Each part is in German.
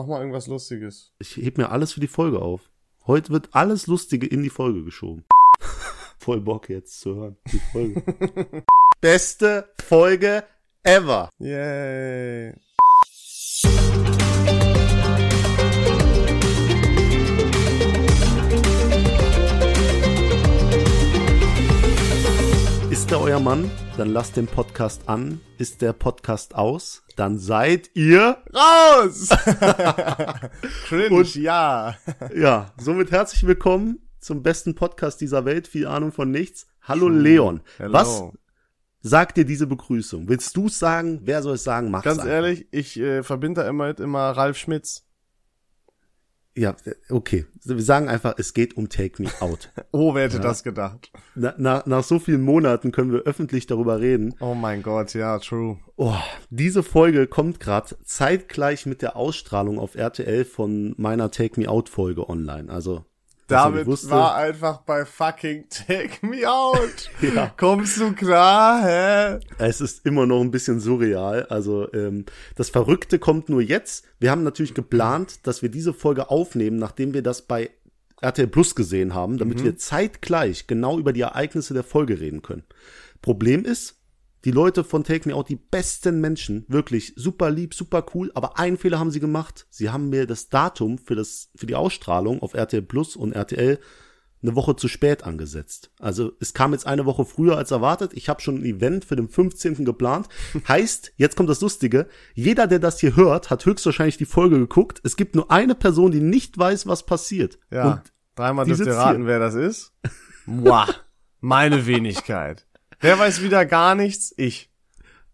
Mach mal irgendwas Lustiges. Ich heb mir alles für die Folge auf. Heute wird alles Lustige in die Folge geschoben. Voll Bock jetzt zu hören, die Folge. Beste Folge ever. Yay. Ist der euer Mann? Dann lasst den Podcast an. Ist der Podcast aus? Dann seid ihr Raus! Cringe, Und- ja. Ja, somit herzlich willkommen zum besten Podcast dieser Welt. Viel Ahnung von nichts. Hallo Leon. Hello. Was sagt dir diese Begrüßung? Willst du sagen? Wer soll es sagen? Mach's Ganz einfach. ehrlich, ich äh, verbinde da immer mit immer Ralf Schmitz. Ja, okay. Wir sagen einfach, es geht um Take Me Out. Oh, wer hätte das gedacht? Na, nach, nach so vielen Monaten können wir öffentlich darüber reden. Oh mein Gott, ja, true. Oh, diese Folge kommt gerade zeitgleich mit der Ausstrahlung auf RTL von meiner Take Me Out Folge online. Also David wusste- war einfach bei fucking Take Me Out. Ja. Kommst du klar, hä? Es ist immer noch ein bisschen surreal. Also ähm, das Verrückte kommt nur jetzt. Wir haben natürlich geplant, dass wir diese Folge aufnehmen, nachdem wir das bei RTL Plus gesehen haben, damit wir zeitgleich genau über die Ereignisse der Folge reden können. Problem ist, die Leute von Take Me Out, die besten Menschen, wirklich super lieb, super cool, aber einen Fehler haben sie gemacht. Sie haben mir das Datum für das für die Ausstrahlung auf RTL Plus und RTL eine Woche zu spät angesetzt. Also es kam jetzt eine Woche früher als erwartet. Ich habe schon ein Event für den 15. geplant. Heißt, jetzt kommt das Lustige, jeder, der das hier hört, hat höchstwahrscheinlich die Folge geguckt. Es gibt nur eine Person, die nicht weiß, was passiert. Ja. Und Dreimal dürft ihr raten, hier. wer das ist. Wow. Meine Wenigkeit. Wer weiß wieder gar nichts? Ich.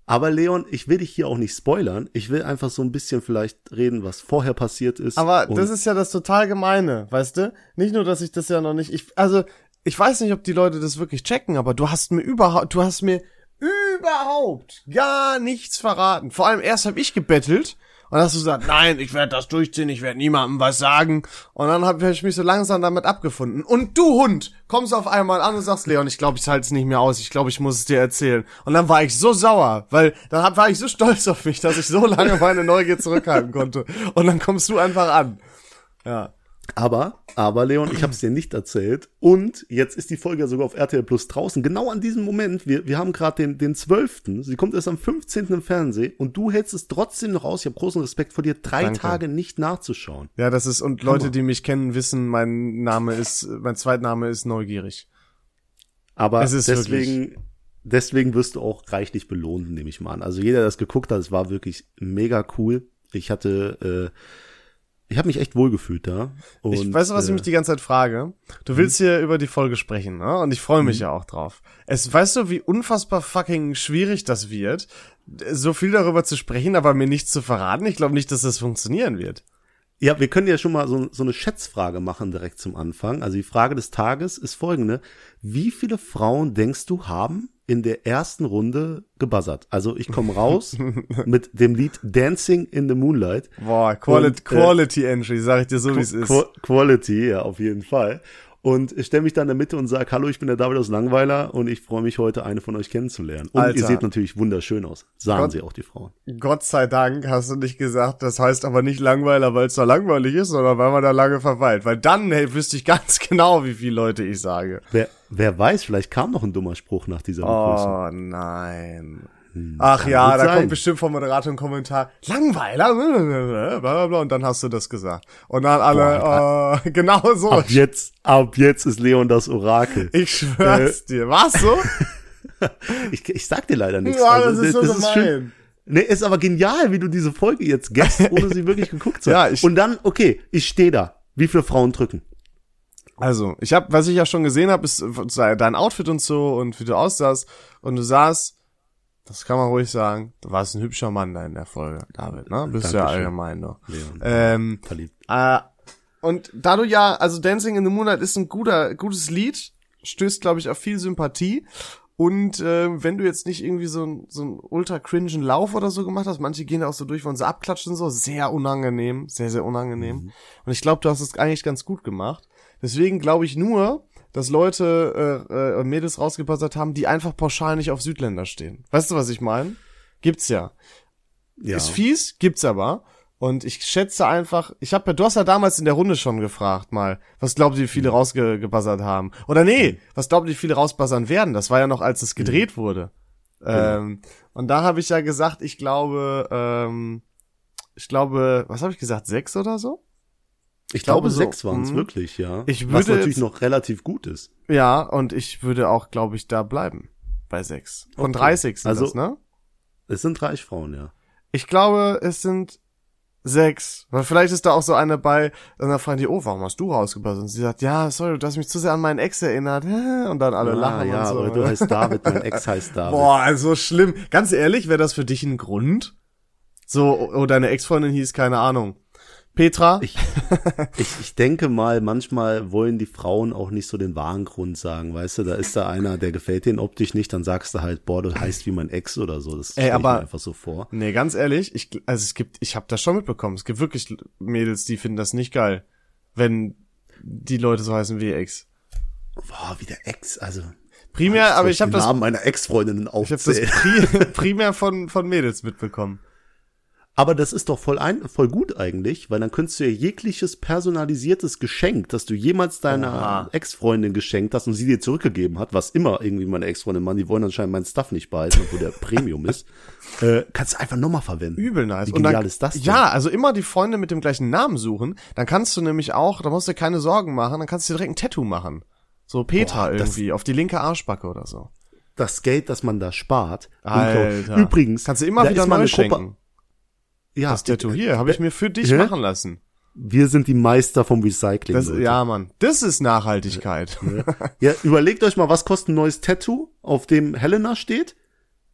aber Leon, ich will dich hier auch nicht spoilern. Ich will einfach so ein bisschen vielleicht reden, was vorher passiert ist. Aber das ist ja das total gemeine, weißt du? Nicht nur, dass ich das ja noch nicht, ich, also, ich weiß nicht, ob die Leute das wirklich checken, aber du hast mir überhaupt, du hast mir überhaupt gar nichts verraten. Vor allem erst habe ich gebettelt und hast du gesagt, nein, ich werde das durchziehen, ich werde niemandem was sagen. Und dann habe ich mich so langsam damit abgefunden. Und du Hund, kommst auf einmal an und sagst, Leon, ich glaube, ich halte es nicht mehr aus. Ich glaube, ich muss es dir erzählen. Und dann war ich so sauer, weil dann war ich so stolz auf mich, dass ich so lange meine Neugier zurückhalten konnte. Und dann kommst du einfach an. Ja. Aber, aber Leon, ich habe es dir nicht erzählt. Und jetzt ist die Folge sogar auf RTL Plus draußen. Genau an diesem Moment, wir, wir haben gerade den, den 12. Sie kommt erst am 15. im Fernsehen und du hältst es trotzdem noch aus. Ich habe großen Respekt vor dir, drei Danke. Tage nicht nachzuschauen. Ja, das ist, und Leute, die mich kennen, wissen, mein Name ist, mein Zweitname ist neugierig. Aber Es ist deswegen, deswegen wirst du auch reichlich belohnt, nehme ich mal an. Also jeder, der das geguckt hat, es war wirklich mega cool. Ich hatte, äh, ich habe mich echt wohlgefühlt da. Und, ich weiß, was ich äh, mich die ganze Zeit frage. Du willst hier über die Folge sprechen, ne? Und ich freue mich ja auch drauf. Es, weißt du, wie unfassbar fucking schwierig das wird, so viel darüber zu sprechen, aber mir nichts zu verraten? Ich glaube nicht, dass das funktionieren wird. Ja, wir können ja schon mal so, so eine Schätzfrage machen direkt zum Anfang. Also die Frage des Tages ist folgende. Wie viele Frauen denkst du haben in der ersten Runde gebuzzert? Also ich komme raus mit dem Lied Dancing in the Moonlight. Boah, Quali Und, äh, Quality Entry, sag ich dir so, wie es ist. Qu Quality, ja, auf jeden Fall. Und ich stelle mich dann in der Mitte und sage, hallo, ich bin der David aus Langweiler und ich freue mich heute, eine von euch kennenzulernen. Und Alter. ihr seht natürlich wunderschön aus. Sagen Gott. sie auch, die Frauen. Gott sei Dank hast du nicht gesagt, das heißt aber nicht Langweiler, weil es da langweilig ist, sondern weil man da lange verweilt. Weil dann hey, wüsste ich ganz genau, wie viele Leute ich sage. Wer, wer weiß, vielleicht kam noch ein dummer Spruch nach dieser Begrüßung. Oh nein. Ach kann ja, da sein. kommt bestimmt vom Moderator ein Kommentar. Langweiler, bla bla bla, und dann hast du das gesagt. Und dann alle, äh, genau so. Ab jetzt, ab jetzt ist Leon das Orakel. Ich schwör's dir. Was so? Ich, ich sag dir leider nichts. Ja, Also, das ist so schön. gemein. Nee, ist aber genial, wie du diese Folge jetzt gäst, ohne sie wirklich geguckt zu Ja, haben. ich- Und dann, okay, ich stehe da. Wie viele Frauen drücken? Also, ich habe, was ich ja schon gesehen habe, ist dein Outfit und so und wie du aussahst. Und du sahst, das kann man ruhig sagen, du warst ein hübscher Mann da in der Folge, David, ne? Bist du ja allgemein noch. Leon, Ähm, verliebt. Äh, und da du ja, also Dancing in the Moonlight ist ein guter, gutes Lied, stößt, glaube ich, auf viel Sympathie. Und äh, wenn du jetzt nicht irgendwie so ein so ein ultra cringen Lauf oder so gemacht hast, manche gehen da auch so durch, wollen sie abklatschen und so, sehr unangenehm, sehr, sehr unangenehm. Und ich glaube, du hast es eigentlich ganz gut gemacht. Deswegen glaube ich nur, dass Leute äh, äh, Mädels rausgepassert haben, die einfach pauschal nicht auf Südländer stehen. Weißt du, was ich meine? Gibt's ja. Ja. Ist fies, gibt's aber. Und ich schätze einfach, ich habe ja, du hast ja damals in der Runde schon gefragt mal, was glaubt ihr, wie viele rausgebuzzert haben? Oder nee, was glaubt ihr, wie viele rausbuzzern werden? Das war ja noch, als es gedreht wurde. Ähm, und da habe ich ja gesagt, ich glaube, ähm, ich glaube, was habe ich gesagt, sechs oder so? Ich glaube, glaube so, sechs waren es mhm. wirklich, ja. Ich Was würde natürlich jetzt- noch relativ gut ist. Ja, und ich würde auch, glaube ich, da bleiben. Bei sechs. Von Okay. 30 sind Also- das, ne? Es sind 30 Frauen, ja. Ich glaube, es sind sechs. Weil vielleicht ist da auch so eine bei, und dann fragen die, oh, warum hast du rausgebuzzert? Und sie sagt, ja, sorry, du hast mich zu sehr an meinen Ex erinnert. Und dann alle ah, lachen ja, und so. aber du heißt David, mein Ex heißt David. Boah, also schlimm. Ganz ehrlich, wäre das für dich ein Grund? So, oh, deine Ex-Freundin hieß, keine Ahnung. Petra? Ich, ich, ich denke mal, manchmal wollen die Frauen auch nicht so den wahren Grund sagen, weißt du, da ist da einer, der gefällt denen optisch nicht, dann sagst du halt, boah, du heißt wie mein Ex oder so. Das aber- mir einfach so vor. Nee, ganz ehrlich, ich, also es gibt, ich habe das schon mitbekommen. Es gibt wirklich Mädels, die finden das nicht geil, wenn die Leute so heißen wie Ex. Boah, wie der Ex, also. Primär, aber ich habe den das, Namen meiner Ex-Freundinnen ich hab das aufzählen. pri primär von von Mädels mitbekommen. Aber das ist doch voll ein, voll gut eigentlich, weil dann könntest du ja jegliches personalisiertes Geschenk, das du jemals deiner. Ex-Freundin geschenkt hast und sie dir zurückgegeben hat, was immer irgendwie meine Ex-Freundin machen, die wollen anscheinend meinen Stuff nicht behalten, obwohl der Premium ist, äh, kannst du einfach nochmal verwenden. Übel nice. Wie Und dann, genial ist das denn? Ja, also immer die Freunde mit dem gleichen Namen suchen. Dann kannst du nämlich auch, da musst du dir keine Sorgen machen, dann kannst du dir direkt ein Tattoo machen. So Petra Boah, irgendwie, auf die linke Arschbacke oder so. Das Geld, das man da spart. Alter. Übrigens. Kannst du immer wieder mal eine schenken. Gruppe- Ja, Das Tattoo hier habe ich mir für dich Hä? machen lassen. wir sind die Meister vom Recycling. Das, ja, Mann. Das ist Nachhaltigkeit. Ja, überlegt euch mal, was kostet ein neues Tattoo, auf dem Helena steht?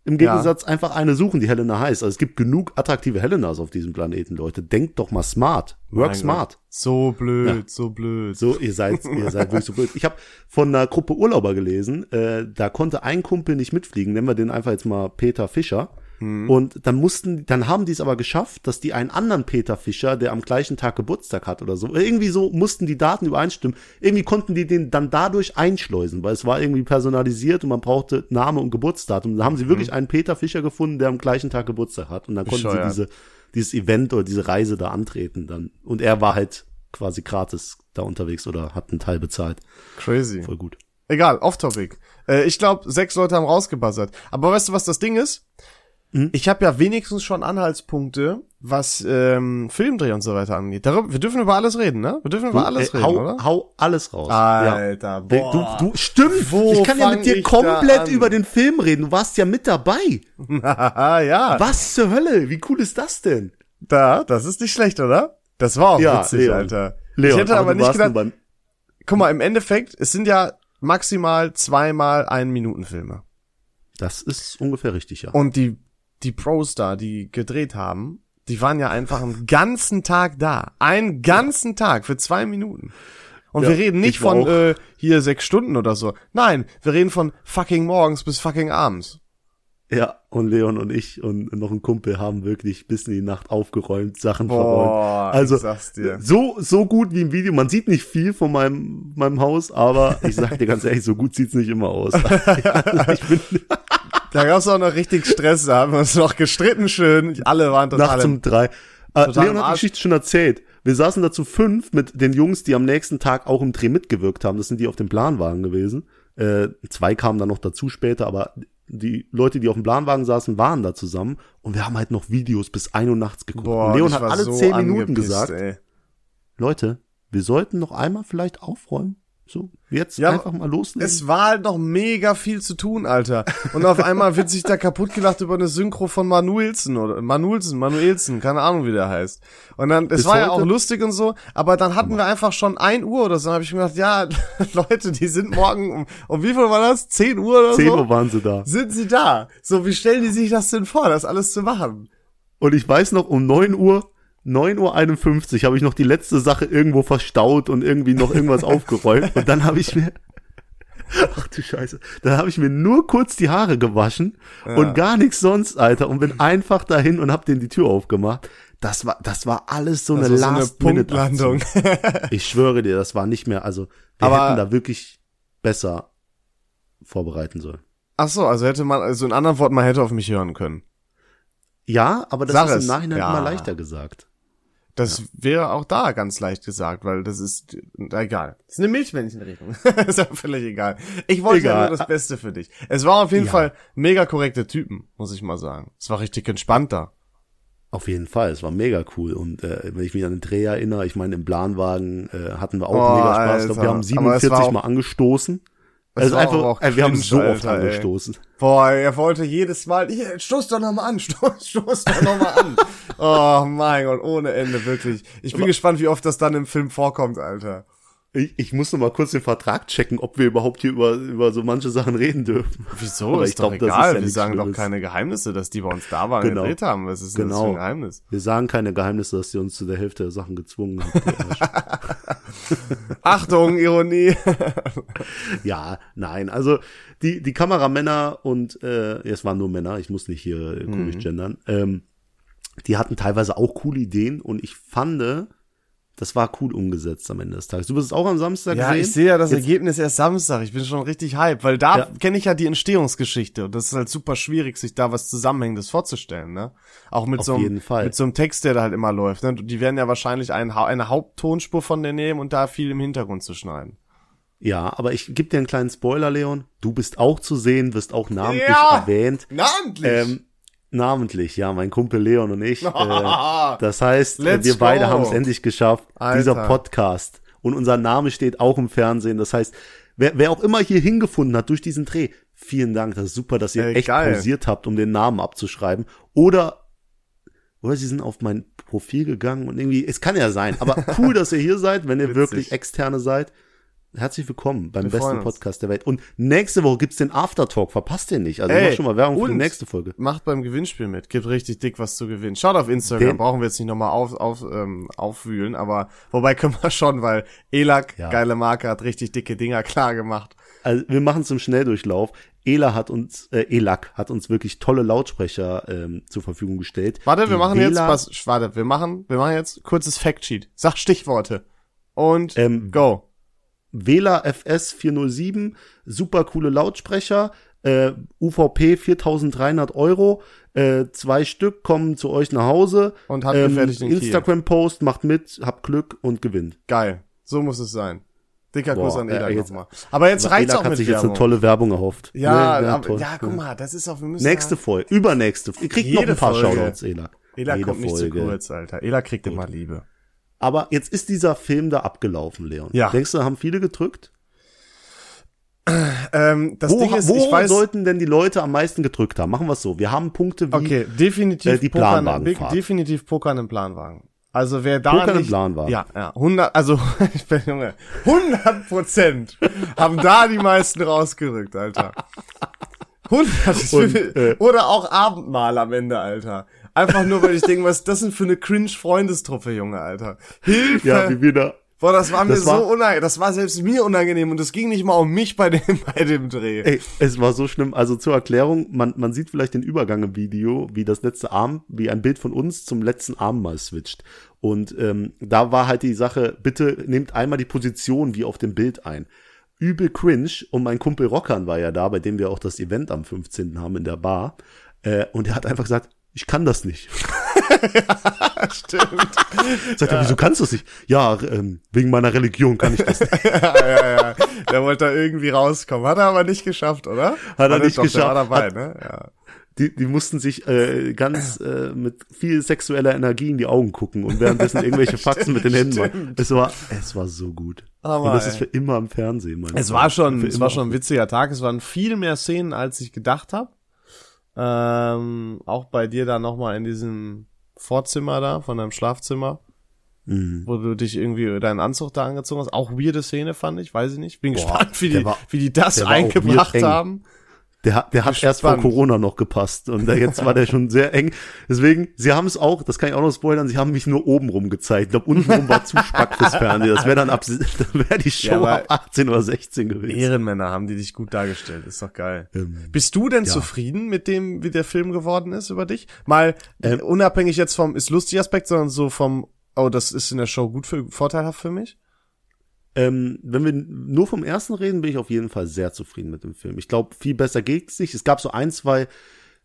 Im Gegensatz einfach eine suchen, die Helena heißt. Also es gibt genug attraktive Helenas auf diesem Planeten, Leute. Denkt doch mal smart. Work Mein smart. Gott. So blöd, so blöd. So, ihr seid, ihr seid wirklich so blöd. Ich habe von einer Gruppe Urlauber gelesen, äh, da konnte ein Kumpel nicht mitfliegen, nennen wir den einfach jetzt mal Peter Fischer. Und dann mussten, dann haben die es aber geschafft, dass die einen anderen Peter Fischer, der am gleichen Tag Geburtstag hat oder so, irgendwie so mussten die Daten übereinstimmen. Irgendwie konnten die den dann dadurch einschleusen, weil es war irgendwie personalisiert und man brauchte Name und Geburtsdatum. Da haben sie wirklich einen Peter Fischer gefunden, der am gleichen Tag Geburtstag hat. Und dann konnten sie Bescheuert. diese, dieses Event oder diese Reise da antreten dann. Und er war halt quasi gratis da unterwegs oder hat einen Teil bezahlt. Crazy. Voll gut. Egal, off-topic. Äh, ich glaube, sechs Leute haben rausgebuzzert. Aber weißt du, was das Ding ist? Hm? Ich habe ja wenigstens schon Anhaltspunkte, was ähm, Filmdreh und so weiter angeht. Darüber, wir dürfen über alles reden, ne? Wir dürfen über alles Ey, reden, hau, oder? hau alles raus. Ja. Alter, Du, boah. du, stimmt, Wo ich kann ja mit dir komplett über den Film reden. Du warst ja mit dabei. Ja. Was zur Hölle? Wie cool ist das denn? Da, das ist nicht schlecht, oder? Das war auch Ja, witzig, Leon. Alter. Leon, ich hätte aber, du nicht gedacht, guck mal, im Endeffekt, es sind ja maximal zweimal ein Minuten Filme. Das ist ungefähr richtig, ja. Und die, die Pros da, die gedreht haben, die waren ja einfach einen ganzen Tag da. Einen ganzen Tag für zwei Minuten. Und Ja, wir reden nicht von auch- äh, hier sechs Stunden oder so. Nein, wir reden von fucking morgens bis fucking abends. Ja, und Leon und ich und noch ein Kumpel haben wirklich bis in die Nacht aufgeräumt, Sachen Boah, verräumt. Also sag's dir. so so gut wie im Video. Man sieht nicht viel von meinem meinem Haus, aber ich sag dir ganz ehrlich, so gut sieht's nicht immer aus. Also ich bin Da gab's auch noch richtig Stress, da haben wir uns noch gestritten schön. Alle waren total nachts um drei. Äh, Leon hat die. Geschichte schon erzählt. Wir saßen dazu fünf mit den Jungs, die am nächsten Tag auch im Dreh mitgewirkt haben. Das sind die auf dem Planwagen gewesen. Äh, zwei kamen dann noch dazu später, aber die Leute, die auf dem Planwagen saßen, waren da zusammen. Und wir haben halt noch Videos bis ein Uhr nachts geguckt. Boah, und Leon hat alle so zehn Minuten gesagt, Ey. Leute, wir sollten noch einmal vielleicht aufräumen. So, jetzt Ja, einfach mal loslegen. Es war halt noch mega viel zu tun, Alter. Und auf einmal wird sich da kaputt gelacht über eine Synchro von Manuelsen oder Manuelsen, Manuelsen, keine Ahnung, wie der heißt. Und dann, es Bis war ja heute? auch lustig und so, aber dann hatten wir einfach schon ein Uhr oder so, dann habe ich mir gedacht, ja, Leute, die sind morgen um, um wie viel war das? 10 Uhr oder 10 so? Uhr waren sie da. Sind sie da? So, wie stellen die sich das denn vor, das alles zu machen? Und ich weiß noch, um 9 Uhr, 9 Uhr 51 habe ich noch die letzte Sache irgendwo verstaut und irgendwie noch irgendwas aufgeräumt. Und dann habe ich mir, ach du Scheiße, dann habe ich mir nur kurz die Haare gewaschen und gar nichts sonst, Alter. Und bin einfach dahin und habe denen die Tür aufgemacht. Das war, das war alles so eine so eine Last-Minute-Aktion. Punktlandung. Ich schwöre dir, das war nicht mehr, also wir Aber- hätten da wirklich besser vorbereiten sollen. Ach so, also hätte man, also in anderen Worten, man hätte auf mich hören können. Ja, aber das Sag ist im Nachhinein Ja. immer leichter gesagt. Das wäre auch da ganz leicht gesagt, weil das ist egal. Das ist eine Milchmännchenrechnung. ist ja völlig egal. Ich wollte ja Egal. nur das Beste für dich. Es war auf jeden Ja. Fall mega korrekte Typen, muss ich mal sagen. Es war richtig entspannt da. Auf jeden Fall, es war mega cool. Und äh, wenn ich mich an den Dreh erinnere, ich meine, im Planwagen äh, hatten wir auch Oh, mega Spaß. Ich glaube, wir Alter. haben Aber es 47 war auch- Mal angestoßen. Es Also einfach, aber auch äh, wir haben so oft Alter, ey. angestoßen. Boah, er wollte jedes Mal, hier, stoß doch noch mal an, stoß, stoß doch noch mal an. oh mein Gott, ohne Ende, wirklich. Ich bin gespannt, wie oft das dann im Film vorkommt, Alter. Ich, ich muss noch mal kurz den Vertrag checken, ob wir überhaupt hier über, über so manche Sachen reden dürfen. Wieso? Aber ist ich doch glaub, das ist egal. ja Wir sagen doch Schlimmes. keine Geheimnisse, dass die bei uns da waren Genau. und gedreht haben. Was ist denn das für Genau. ein Geheimnis? Wir sagen keine Geheimnisse, dass sie uns zu der Hälfte der Sachen gezwungen haben. Achtung, Ironie. ja, nein, also die, die Kameramänner und äh, es waren nur Männer, ich muss nicht hier äh, komisch gendern, ähm, die hatten teilweise auch coole Ideen und ich fand, das war cool umgesetzt am Ende des Tages. Du wirst es auch am Samstag ja, gesehen? ich sehe ja das Jetzt- Ergebnis erst Samstag. Ich bin schon richtig hype, weil da Ja. kenne ich ja die Entstehungsgeschichte und das ist halt super schwierig, sich da was Zusammenhängendes vorzustellen, ne? Auch mit Auf so einem, mit so einem Text, der da halt immer läuft, ne? Die werden ja wahrscheinlich ein, Hau- eine Haupttonspur von der nehmen und da viel im Hintergrund zu schneiden. Ja, aber ich gebe dir einen kleinen Spoiler, Leon. Du bist auch zu sehen, wirst auch namentlich Ja! erwähnt. Namentlich! Ähm, namentlich, ja, mein Kumpel Leon und ich. äh, das heißt, äh, Let's wir beide haben es endlich geschafft. Alter. Dieser Podcast. Und unser Name steht auch im Fernsehen. Das heißt, wer, wer auch immer hier hingefunden hat durch diesen Dreh, vielen Dank. Das ist super, dass ihr Ey, echt geil. pausiert habt, um den Namen abzuschreiben. Oder, oder sie sind auf mein Profil gegangen und irgendwie, es kann ja sein, aber cool, dass ihr hier seid, wenn ihr Witzig. wirklich Externe seid. Herzlich willkommen beim Wir besten. Podcast der Welt. Und nächste Woche gibt's den Aftertalk. Verpasst den nicht. Also Ey, mach schon mal Werbung für die nächste Folge. Macht beim Gewinnspiel mit. Gibt richtig dick was zu gewinnen. Schaut auf Instagram. Den- Brauchen wir jetzt nicht nochmal auf, auf, ähm, aufwühlen. Aber wobei können wir schon, weil Elak, Ja. geile Marke, hat richtig dicke Dinger klar gemacht. Also wir machen zum Schnelldurchlauf. Ela hat uns, äh, Elak hat uns wirklich tolle Lautsprecher ähm, zur Verfügung gestellt. Warte, wir Die machen jetzt Wähler- was. Warte, wir machen, wir machen jetzt kurzes Factsheet. Sag Stichworte. Und Ähm, go. Wähler FS 407, super coole Lautsprecher, äh, UVP 4300 Euro, äh, zwei Stück kommen zu euch nach Hause. Und handgefertigt in Kiel. Instagram-Post, macht mit, habt Glück und gewinnt. Geil. So muss es sein. Dicker Kuss an äh, Elak jetzt- nochmal. Aber jetzt reicht's Elak auch hat mit sich jetzt Werbung. eine tolle Werbung erhofft. ja, Ne, aber, toll. ja, guck mal, das ist auch, wir müssen Nächste ja, Folge, übernächste. Ihr kriegt noch ein paar Folge. Shoutouts. Elak Jede kommt nicht zu Folge. kurz, Alter. Elak kriegt immer Liebe. Aber jetzt ist dieser Film da abgelaufen, Leon. Ja. Denkst du, haben viele gedrückt? Ähm, das wo Ding ist, wo weiß, sollten denn die Leute am meisten gedrückt haben? Machen wir es so. Wir haben Punkte wie Okay, definitiv Äh, die Pokern, Planwagenfahrt. definitiv Pokern im Planwagen. Also wer da Pokern im nicht, Planwagen. Ja, ja, 100, also ich bin Junge, 100 Prozent haben da die meisten rausgerückt, Alter. 100 ist Und, äh, oder auch Abendmahl am Ende, Alter. Einfach nur, weil ich denke, was ist das denn für eine cringe Freundestruppe, Junge, Alter. Hilfe. ja, wie wir da. Boah, das war mir das war- so unangenehm, das war selbst mir unangenehm und es ging nicht mal um mich bei dem, bei dem Dreh. Ey, es war so schlimm. Also zur Erklärung, man, man sieht vielleicht den Übergang im Video, wie das letzte Arm, wie ein Bild von uns zum letzten Arm mal switcht. Und ähm, da war halt die Sache, bitte nehmt einmal die Position wie auf dem Bild ein. Übel cringe und mein Kumpel Rockern war ja da, bei dem wir auch das Event am 15. haben in der Bar. Äh, und er hat einfach gesagt, ich kann das nicht. Stimmt. Sagt er, wieso kannst du es nicht? Ja, ähm, wegen meiner Religion kann ich das nicht. ja, ja, ja. Der wollte da irgendwie rauskommen. Hat er aber nicht geschafft, oder? Hat er War nicht doch, Der war geschafft. dabei, Hat- ne? Ja. Die, die mussten sich äh, ganz äh, mit viel sexueller Energie in die Augen gucken und währenddessen irgendwelche Faxen mit den Händen machen. Es war, es war so gut. Aber, und das ey. ist für immer im Fernsehen, meine Es war schon, Für es war schon ein witziger Tag. Es waren viel mehr Szenen, als ich gedacht habe. Ähm, auch bei dir da nochmal in diesem Vorzimmer da, von deinem Schlafzimmer, Mhm. wo du dich irgendwie deinen Anzug da angezogen hast. Auch weirde Szene fand ich, weiß ich nicht. Bin Boah, gespannt, wie die, war- wie die das eingebracht haben. Der, hat- der hat erst vor. Corona noch gepasst und da jetzt war der schon sehr eng. Deswegen, sie haben es auch, das kann ich auch noch spoilern, sie haben mich nur oben rum gezeigt. Ich glaube, unten rum war zu spack fürs Fernsehen. Das wäre dann ab, dann wäre die Show Ja, ab 18 oder 16 gewesen. Ehrenmänner haben die dich gut dargestellt. Ist doch geil. Ähm, Bist du denn ja. zufrieden mit dem, wie der Film geworden ist über dich? Mal Ähm, unabhängig jetzt vom ist lustig Aspekt, sondern so vom oh, das ist in der Show gut für vorteilhaft für mich. Ähm, wenn wir nur vom ersten reden, bin ich auf jeden Fall sehr zufrieden mit dem Film. Ich glaube, viel besser ging's nicht. Es gab so ein, zwei,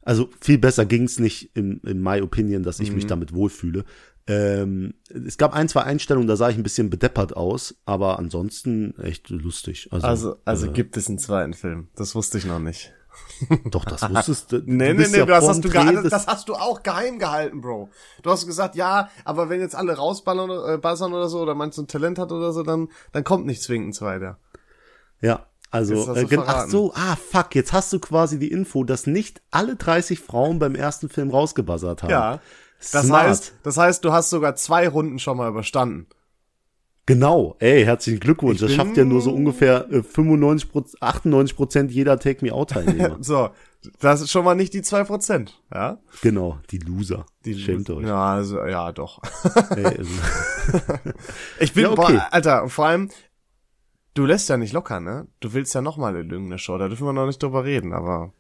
also viel besser ging's nicht in, in my opinion, dass ich mich damit wohlfühle. Ähm, es gab ein, zwei Einstellungen, da sah ich ein bisschen bedeppert aus, aber ansonsten echt lustig. Also, Also, also äh, gibt es einen zweiten Film. Das wusste ich noch nicht. Doch, das wusstest du. Nee, nee, nee, ja das hast, du ge des- das hast du auch geheim gehalten, Bro. Du hast gesagt, ja, aber wenn jetzt alle rausballern äh, buzzern oder so, oder meinst du ein Talent hat oder so, dann, dann kommt nicht zwingend ein zweiter. Ja, also, äh, ach so, ah, fuck, jetzt hast du quasi die Info, dass nicht alle 30 Frauen beim ersten Film rausgebuzzert haben. Ja. Das Smart. heißt, das heißt, du hast sogar zwei Runden schon mal überstanden. Genau, ey, herzlichen Glückwunsch. Das schafft ja nur so ungefähr äh, 95 98 Prozent jeder Take Me Out Teilnehmer. So, das ist schon mal nicht die zwei Prozent, ja? genau, die Loser. Die Schämt euch. Ja, also, ja, doch. Ey, also, Ich bin, Ja, okay. boah, Alter, vor allem, du lässt ja nicht locker, ne? Du willst ja noch mal in irgendeine Show, da dürfen wir noch nicht drüber reden, aber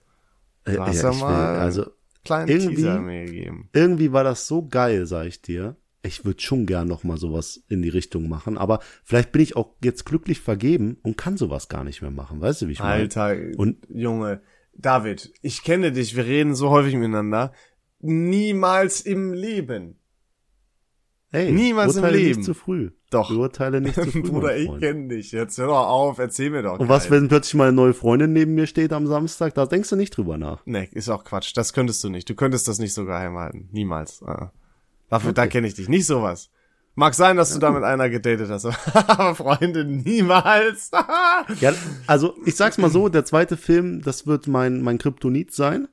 äh, ja, ja ich will, mal- also kleinen Irgendwie- Teaser mir gegeben. irgendwie war das so geil, sag ich dir. Ich würde schon gern noch mal sowas in die Richtung machen, aber vielleicht bin ich auch jetzt glücklich vergeben und kann sowas gar nicht mehr machen. Weißt du, wie ich meine? Alter, Und- Junge, David, ich kenne dich, wir reden so häufig miteinander. Niemals im Leben. Ey, Niemals im Leben. nicht zu früh. Doch. Urteile nicht zu früh. Bruder, ich kenne dich. Jetzt hör doch auf, erzähl mir doch. Und was, wenn plötzlich mal eine neue Freundin neben mir steht am Samstag? Da denkst du nicht drüber nach. Nee, ist auch Quatsch. Das könntest du nicht. Du könntest das nicht so geheim halten. Niemals. Ah. Dafür, da kenne ich dich. Nicht sowas. Mag sein, dass du da mit einer gedatet hast, aber Freunde, niemals. Ja, also ich sag's mal so, der zweite Film, das wird mein mein Kryptonit sein.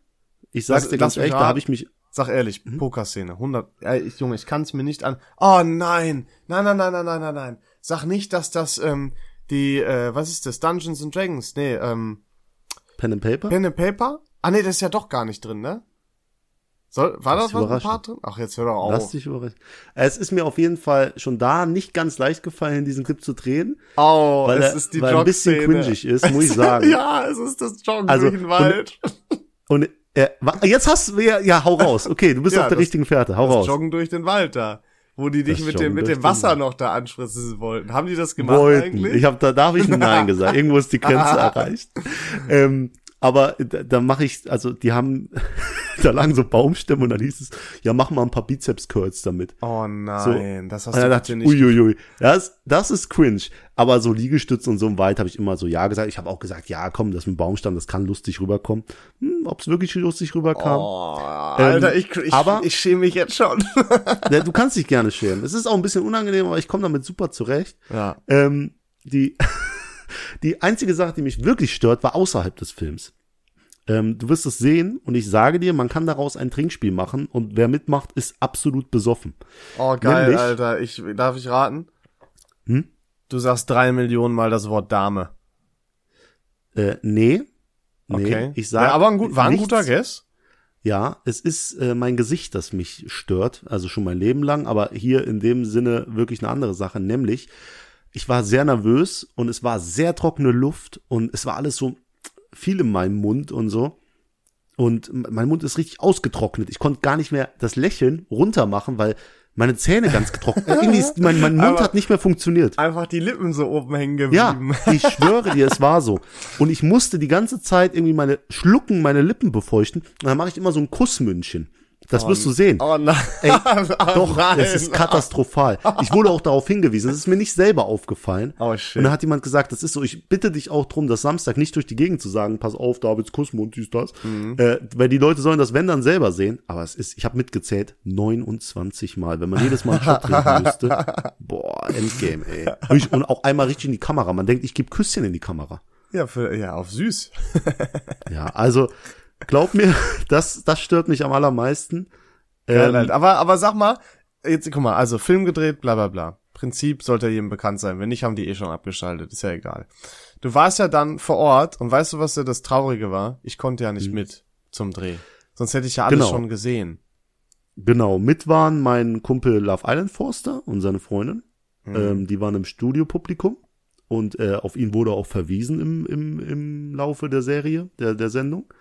Ich sag's Lass- dir ganz ehrlich, da habe ich mich Sag ehrlich, Pokerszene, 100, ey, ich, Junge, ich kann es mir nicht an. Oh nein, nein, nein, nein, nein, nein, nein, nein. Sag nicht, dass das ähm, die, äh, was ist das, Dungeons and Dragons? Nee, ähm, Pen and Paper. Pen and Paper? Ah nee, das ist ja doch gar nicht drin, ne? Soll, war Lass das was ein. Part drin? Ach, jetzt hör doch Lass auf. dich überraschen. Es ist mir auf jeden Fall schon da nicht ganz leicht gefallen, diesen Clip zu drehen, Oh, weil es er ist die weil er ein bisschen cringig ist, muss ich sagen. ja, es ist das Joggen Also, durch den Wald. Und äh, wa- jetzt hast du ja, ja, hau raus. Okay, du bist Ja, auf der das- richtigen Fährte. Hau Das raus. Joggen durch den Wald da. Wo die dich Das mit dem, mit dem Wasser noch da anspritzen wollten. Haben die das gemacht wollten. eigentlich? Ich habe da, da habe ich ein Nein gesagt. Irgendwo ist die Grenze erreicht. Ähm, aber da, da mache ich, also die haben, da lagen so Baumstämme und dann hieß es, ja mach mal ein paar Bizeps Curls damit. Oh nein, das hast du dachte ich, nicht. uiuiui, das, das ist cringe. Aber so Liegestütze und so im Wald habe ich immer so ja gesagt. Ich habe auch gesagt, ja komm, das mit dem Baumstamm, das kann lustig rüberkommen. Hm, Ob es wirklich lustig rüberkam? Oh, Alter, ich, ich, aber- ich schäme mich jetzt schon. Ja, Du kannst dich gerne schämen. Es ist auch ein bisschen unangenehm, aber ich komme damit super zurecht. ja. Ähm, die, die einzige Sache, die mich wirklich stört, war außerhalb des Films. Ähm, du wirst es sehen und ich sage dir, man kann daraus ein Trinkspiel machen und wer mitmacht, ist absolut besoffen. Oh, geil, Nämlich- Alter. Ich, darf ich raten? Hm? Du sagst drei Millionen Mal das Wort Dame. Äh, nee. Nee, Okay. ich sage. ja, aber ein gut, war ein nichts- guter Guess. Ja, es ist äh, mein Gesicht, das mich stört, also schon mein Leben lang, aber hier in dem Sinne wirklich eine andere Sache, nämlich ich war sehr nervös und es war sehr trockene Luft und es war alles so viel in meinem Mund und so. Und mein Mund ist richtig ausgetrocknet. Ich konnte gar nicht mehr das Lächeln runter machen, weil meine Zähne ganz getrocknet. Irgendwie ist, mein, mein Mund Aber- hat nicht mehr funktioniert. Einfach die Lippen so oben hängen Ja, geblieben. ich schwöre dir, es war so. Und ich musste die ganze Zeit irgendwie meine schlucken, meine Lippen befeuchten. Und dann mache ich immer so ein Kussmündchen. Das wirst du sehen. Oh nein. Ey, Oh Doch, nein. es ist katastrophal. Ich wurde auch darauf hingewiesen. Es ist mir nicht selber aufgefallen. Oh, shit. Und dann hat jemand gesagt, das ist so, ich bitte dich auch drum, das Samstag nicht durch die Gegend zu sagen, pass auf, Davids Kussmund, dies, das. Mhm. Äh, weil die Leute sollen das, wenn dann selber sehen. Aber es ist, ich habe mitgezählt, 29 Mal. Wenn man jedes Mal einen Shot trinken müsste. Boah, Endgame, ey. Und auch einmal richtig in die Kamera. Man denkt, ich gebe Küsschen in die Kamera. Ja, für, ja, auf süß. Ja, also, glaub mir, das, das stört mich am allermeisten. Ähm, Alter. aber, aber sag mal, jetzt guck mal, also Film gedreht, bla bla bla. Prinzip sollte jedem bekannt sein. Wenn nicht, haben die eh schon abgeschaltet. Ist ja egal. Du warst ja dann vor Ort und weißt du, was ja das Traurige war? Ich konnte ja nicht mit zum Dreh. Sonst hätte ich ja alles Genau. schon gesehen. Genau, mit waren mein Kumpel Love Island Forster und seine Freundin. Mhm. Ähm, die waren im Studiopublikum und äh, auf ihn wurde auch verwiesen im, im, im Laufe der Serie, der, der Sendung.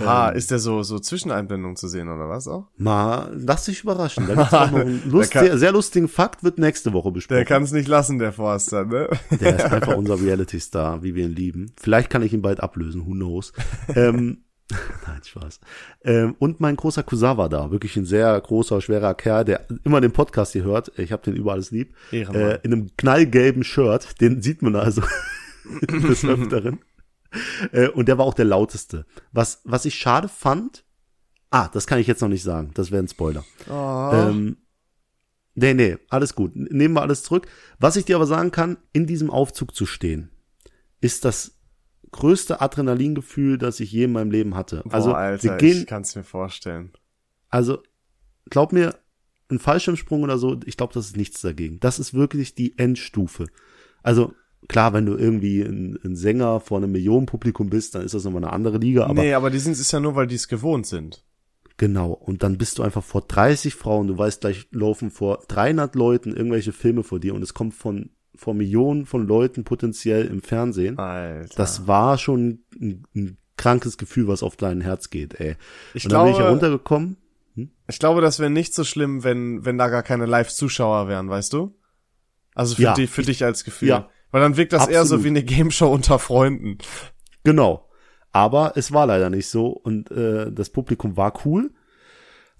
Aha, ähm, ist der so, so Zwischeneinblendung zu sehen oder was auch? Mal, lass dich überraschen. Da gibt's auch noch einen Lust, Der kann- sehr, sehr lustigen Fakt, wird nächste Woche Der besprochen. kann es nicht lassen, der Forster, ne? Der ist einfach unser Reality-Star, wie wir ihn lieben. Vielleicht kann ich ihn bald ablösen, who knows. ähm, Nein, Spaß. Ähm, und mein großer Cousin war da. Wirklich ein sehr großer, schwerer Kerl, der immer den Podcast hier hört. Ich habe den über alles lieb. Ehrenmann. Äh, in einem knallgelben Shirt. Den sieht man also des Öfteren. Äh, und der war auch der lauteste. Was, was ich schade fand, ah, das kann ich jetzt noch nicht sagen. Das wäre ein Spoiler. Oh. Ähm, nee, nee, alles gut. Nehmen wir alles zurück. Was ich dir aber sagen kann, in diesem Aufzug zu stehen, ist das größte Adrenalingefühl, das ich je in meinem Leben hatte. Boah, also Alter, wir gehen, ich kann es mir vorstellen. also glaub mir, ein Fallschirmsprung oder so, ich glaube, das ist nichts dagegen. Das ist wirklich die Endstufe. Also klar, wenn du irgendwie ein, ein Sänger vor einem Millionenpublikum bist, dann ist das nochmal eine andere Liga, aber nee, aber die sind es ja nur, weil die es gewohnt sind. Genau. Und dann bist du einfach vor 30 Frauen, du weißt gleich, laufen vor 300 Leuten irgendwelche Filme vor dir und es kommt von, vor Millionen von Leuten potenziell im Fernsehen. Alter. Das war schon ein, ein krankes Gefühl, was auf dein Herz geht, ey. ich und dann bin ich glaube, heruntergekommen. ich glaube, das wäre nicht so schlimm, wenn, wenn da gar keine Live-Zuschauer wären, weißt du? Also für, Ja, dich, für dich als Gefühl. ja. Weil dann wirkt das eher so Absolut. wie eine Gameshow unter Freunden. Genau. Aber es war leider nicht so und äh, das Publikum war cool.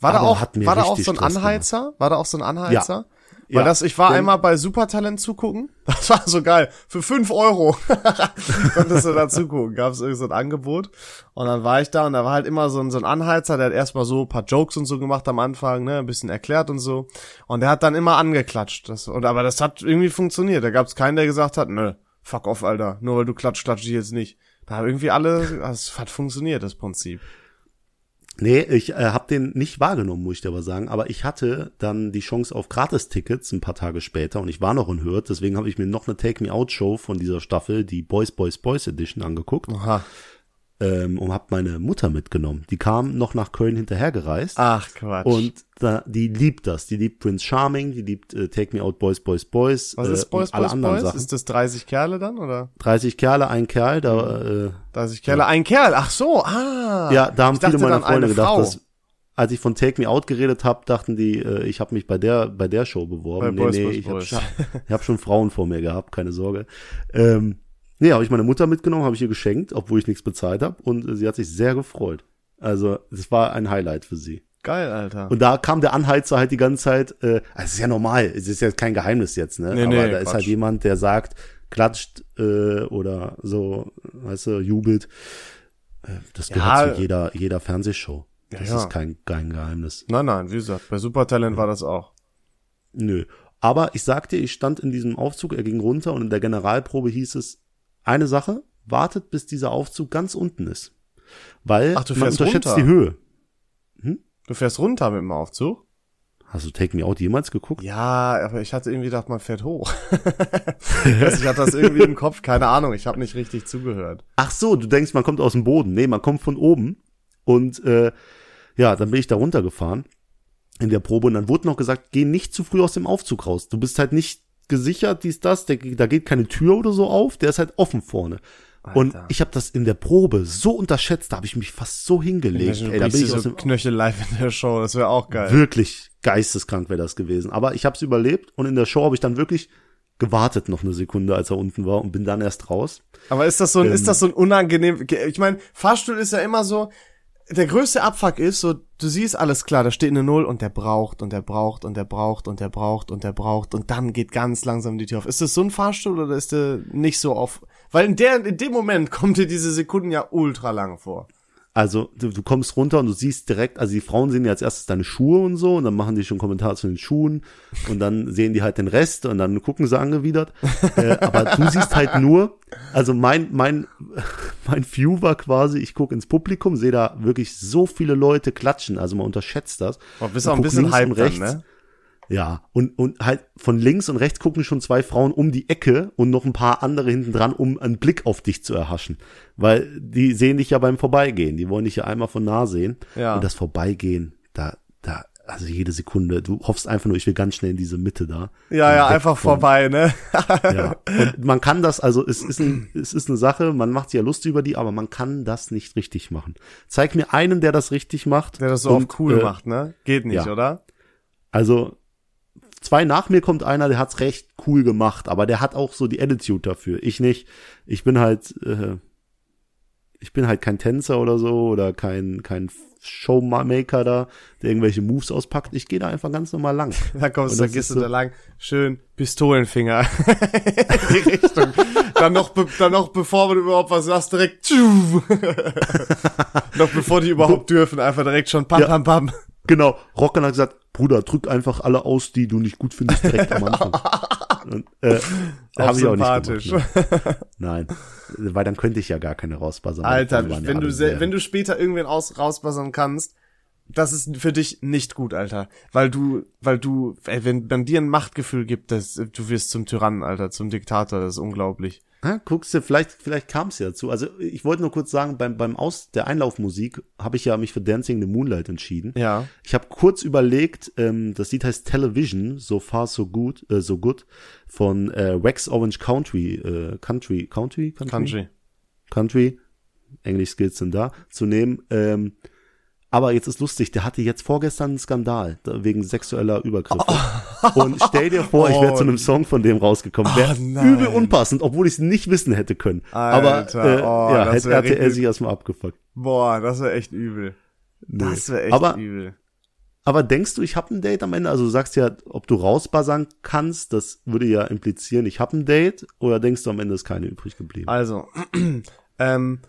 War da auch, war da auch so ein Anheizer? War da auch so ein Anheizer? Ja. Weil das, ich war einmal bei Supertalent zugucken. Das war so geil. Für fünf Euro konntest du da zugucken. Gab es irgend so ein Angebot. Und dann war ich da und da war halt immer so ein, so ein Anheizer, der hat erstmal so ein paar Jokes und so gemacht am Anfang, ne, ein bisschen erklärt und so. Und der hat dann immer angeklatscht. Das, und, aber das hat irgendwie funktioniert. Da gab es keinen, der gesagt hat, nö, fuck off, Alter. Nur weil du klatscht, klatsch ich jetzt nicht. Da haben irgendwie alle, das hat funktioniert, das Prinzip. Nee, ich äh, habe den nicht wahrgenommen, muss ich dir aber sagen. Aber ich hatte dann die Chance auf Gratis-Tickets ein paar Tage später und ich war noch in Hürth. Deswegen habe ich mir noch eine Take Me Out Show von dieser Staffel, die Boys Boys Boys Edition, angeguckt Aha. Ähm, und habe meine Mutter mitgenommen. Die kam noch nach Köln hinterhergereist Ach, Quatsch. und da, die liebt das. Die liebt Prince Charming, die liebt äh, Take Me Out Boys Boys Boys. Was äh, ist Boys, Boys, Boys? Sachen. Ist das 30 Kerle dann, oder? 30 Kerle, ein Kerl, da äh, 30 Kerle, ein Kerl. Ach so, ah. Ja, da haben Ich viele meiner Freunde gedacht, Frau. dass als ich von Take Me Out geredet habe, dachten die, äh, ich habe mich bei der bei der Show beworben. Bei Boys, nee, nee, Boys, ich habe hab schon Frauen vor mir gehabt, keine Sorge. Ähm, nee, habe ich meine Mutter mitgenommen, habe ich ihr geschenkt, obwohl ich nichts bezahlt habe und äh, sie hat sich sehr gefreut. Also, es war ein Highlight für sie. Geil, Alter. Und da kam der Anheizer halt die ganze Zeit, äh, also es ist ja normal, es ist ja kein Geheimnis jetzt, ne? Nee, Aber nee, da ist Quatsch. halt jemand, der sagt, klatscht äh, oder so, weißt du, jubelt. Äh, Das gehört Ja. zu jeder, jeder Fernsehshow. Ja, Das ja. ist kein, kein Geheimnis. nein, nein, wie gesagt, bei Supertalent war das auch. Nö. Aber ich sag dir, ich stand in diesem Aufzug, er ging runter und in der Generalprobe hieß es, eine Sache, wartet, bis dieser Aufzug ganz unten ist. Weil Ach, du man fährst unterschätzt runter. die Höhe. Du fährst runter mit dem Aufzug? Hast du Take Me Out jemals geguckt? Ja, aber ich hatte irgendwie gedacht, man fährt hoch. ich hatte das irgendwie im Kopf, keine Ahnung, ich habe nicht richtig zugehört. Ach so, du denkst, man kommt aus dem Boden. Nee, man kommt von oben. Und äh, ja, dann bin ich da runtergefahren in der Probe und dann wurde noch gesagt, geh nicht zu früh aus dem Aufzug raus. Du bist halt nicht gesichert, dies, das, der, da geht keine Tür oder so auf, der ist halt offen vorne. Und Alter. ich habe das in der Probe so unterschätzt, da habe ich mich fast so hingelegt. Ey, da bin ich so aus dem Knöchel live in der Show, das wäre auch geil. wirklich geisteskrank wäre das gewesen. Aber ich habe es überlebt und in der Show habe ich dann wirklich gewartet noch eine Sekunde, als er unten war und bin dann erst raus. Aber ist das so ein, Ähm. ist das so ein unangenehm, ich meine, Fahrstuhl ist ja immer so, der größte Abfuck ist so, du siehst alles klar, da steht eine Null und der braucht und der braucht und der braucht und der braucht und der braucht und dann geht ganz langsam die Tür auf. Ist das so ein Fahrstuhl oder ist der nicht so auf, weil in der, in dem Moment kommt dir diese Sekunden ja ultra lang vor. Also du, du kommst runter und du siehst direkt, also die Frauen sehen ja als erstes deine Schuhe und so und dann machen die schon Kommentare zu den Schuhen und dann sehen die halt den Rest und dann gucken sie angewidert. äh, aber du siehst halt nur, also mein mein mein View war quasi, ich gucke ins Publikum, sehe da wirklich so viele Leute klatschen, also man unterschätzt das. Oh, bist auch ein bisschen hype und dann, rechts. ne? Ja, und, und halt von links und rechts gucken schon zwei Frauen um die Ecke und noch ein paar andere hinten dran, um einen Blick auf dich zu erhaschen. Weil die sehen dich ja beim Vorbeigehen. Die wollen dich ja einmal von nah sehen. Ja. Und das Vorbeigehen, da, da, also jede Sekunde, du hoffst einfach nur, ich will ganz schnell in diese Mitte da. Ja, ja, einfach von- vorbei, ne? Ja. Und man kann das, also es ist, ein, es ist eine Sache, man macht sich ja lustig über die, aber man kann das nicht richtig machen. Zeig mir einen, der das richtig macht. Der das so und, auf cool äh, macht, ne? Geht nicht, ja. oder? Also zwei nach mir kommt einer, der hat's recht cool gemacht, aber der hat auch so die Attitude dafür. Ich nicht. Ich bin halt, äh, ich bin halt kein Tänzer oder so oder kein, kein Showmaker da, der irgendwelche Moves auspackt. Ich gehe da einfach ganz normal lang. Da kommst du, da gehst du so da lang, schön Pistolenfinger in die Richtung. dann noch, dann noch bevor du überhaupt was sagst, direkt noch bevor die überhaupt dürfen, einfach direkt schon pam, ja, pam, pam. Genau, Rocker hat gesagt, Bruder, drück einfach alle aus, die du nicht gut findest, direkt am Anfang. Und, äh, habe ich auch nicht gemacht, ne? Nein, weil dann könnte ich ja gar keine rausbuzzern. Alter, wenn du, wenn du später irgendwen aus, rausbuzzern kannst, das ist für dich nicht gut, Alter. Weil du, weil du, ey, wenn man dir ein Machtgefühl gibt, das, du wirst zum Tyrannen, Alter, zum Diktator, das ist unglaublich. Ja, guckst du, vielleicht, vielleicht kam es ja dazu. Also ich wollte nur kurz sagen, beim, beim Aus der Einlaufmusik habe ich ja mich für Dancing the Moonlight entschieden. Ja. Ich habe kurz überlegt, ähm, das Lied heißt Television, So Far So Good, äh, So Good von äh, Wax Orange Country, äh, Country, Country, Country, Country, Country. Englisch Skills sind da zu nehmen. Ähm, aber jetzt ist lustig, der hatte jetzt vorgestern einen Skandal wegen sexueller Übergriffe. Oh. Und stell dir vor, ich wäre oh. zu einem Song von dem rausgekommen. Wäre oh, übel unpassend, obwohl ich es nicht wissen hätte können. Alter, aber äh, oh, ja, hätte RTL sich erstmal abgefuckt. Boah, das wäre echt übel. Das wäre echt aber, übel. Aber denkst du, ich habe ein Date am Ende? Also du sagst ja, ob du rausbuzzern kannst, das würde ja implizieren, ich habe ein Date. Oder denkst du, am Ende ist keine übrig geblieben? Also, ähm,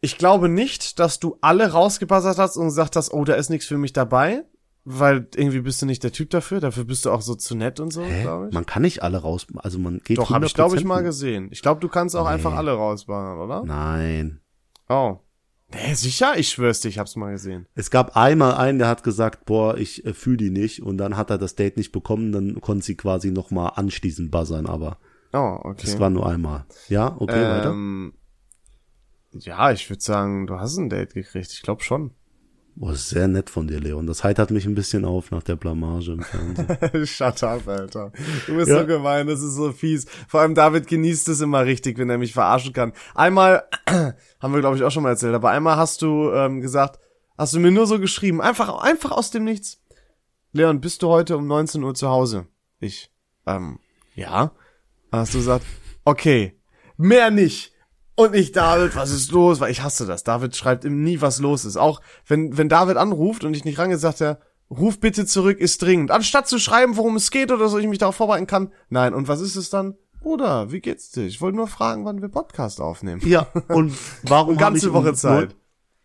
ich glaube nicht, dass du alle rausgebuzzert hast und gesagt hast, oh, da ist nichts für mich dabei. Weil irgendwie bist du nicht der Typ dafür. Dafür bist du auch so zu nett und so, glaube ich. Man kann nicht alle raus, also man geht Doch, habe ich glaube ich mal gesehen. Ich glaube, du kannst auch nee. einfach alle rausbuzzern, oder? Nein. Oh. Nee, sicher? Ich schwör's dir, ich hab's mal gesehen. Es gab einmal einen, der hat gesagt, boah, ich äh, fühle die nicht. Und dann hat er das Date nicht bekommen. Dann konnte sie quasi noch mal anschließend buzzern, aber Oh, okay. Das war nur einmal. Ja, okay, ähm, weiter. Ja, ich würde sagen, du hast ein Date gekriegt. Ich glaube schon. Boah, sehr nett von dir, Leon. Das heitert mich ein bisschen auf nach der Blamage im Fernsehen. Shut up, Alter. Du bist ja. so gemein, das ist so fies. Vor allem David genießt es immer richtig, wenn er mich verarschen kann. Einmal, haben wir glaube ich auch schon mal erzählt, aber einmal hast du ähm, gesagt, hast du mir nur so geschrieben, einfach, einfach aus dem Nichts. Leon, bist du heute um 19 Uhr zu Hause? Ich, ähm, ja. Hast du gesagt, okay, mehr nicht. Und ich, David, was ist los? Weil ich hasse das. David schreibt ihm nie, was los ist. Auch wenn, wenn David anruft und ich nicht rangehe, sagt er, ruf bitte zurück, ist dringend. Anstatt zu schreiben, worum es geht oder so, ich mich darauf vorbereiten kann. Nein, und was ist es dann? Bruder, wie geht's dir? Ich wollte nur fragen, wann wir Podcast aufnehmen. Ja, und warum und ganze Woche Zeit.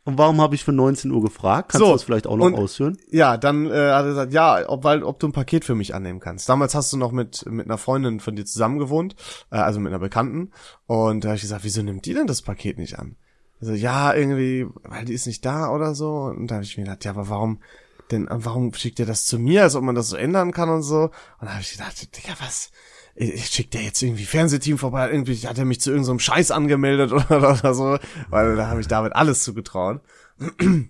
Und warum habe ich für 19 Uhr gefragt? Kannst so, du das vielleicht auch noch und, ausführen? Ja, dann äh, hat er gesagt, ja, ob, weil, ob du ein Paket für mich annehmen kannst. Damals hast du noch mit mit einer Freundin von dir zusammen gewohnt, äh, also mit einer Bekannten. Und da habe ich gesagt, wieso nimmt die denn das Paket nicht an? Also ja, irgendwie, weil die ist nicht da oder so. Und da habe ich mir gedacht, ja, aber warum denn, warum schickt ihr das zu mir, als ob man das so ändern kann und so? Und da habe ich gedacht, Digga, was? Ich schick der jetzt irgendwie Fernsehteam vorbei, irgendwie hat er mich zu irgendeinem so Scheiß angemeldet oder, oder so, weil da habe ich David alles zugetraut.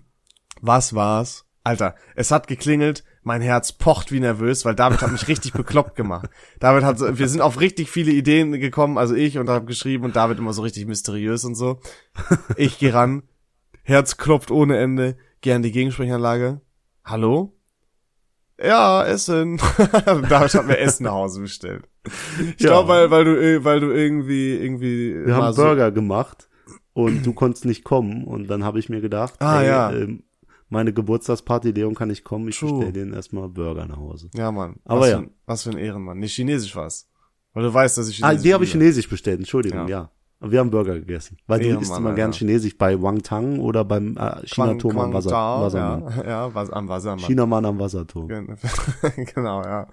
Was war's? Alter, es hat geklingelt, mein Herz pocht wie nervös, weil David hat mich richtig bekloppt gemacht. David hat, so, wir sind auf richtig viele Ideen gekommen, also ich und habe geschrieben und David immer so richtig mysteriös und so. Ich geh ran, Herz klopft ohne Ende, geh an die Gegensprechanlage. Hallo? Ja, Essen. David hat mir Essen nach Hause bestellt. Ich ja. glaube, weil, weil du, weil du irgendwie, irgendwie. Wir haben so Burger gemacht und du konntest nicht kommen und dann habe ich mir gedacht, ah, ey, ja. äh, meine Geburtstagsparty, Leon kann nicht kommen, ich bestelle denen erstmal Burger nach Hause. Ja, Mann. Aber was ja. Für ein, was für ein Ehrenmann. Nicht chinesisch war's. Weil du weißt, dass ich Chinesisch Ah, die habe ich chinesisch bestellt, Entschuldigung, ja. ja. Wir haben Burger gegessen. Weil du isst immer gern Chinesisch bei Wang Tang oder beim äh, China-Turm am Wasser, Wassermann. Ja, ja was, am Wassermann. Chinamann am Wasserturm. genau, ja.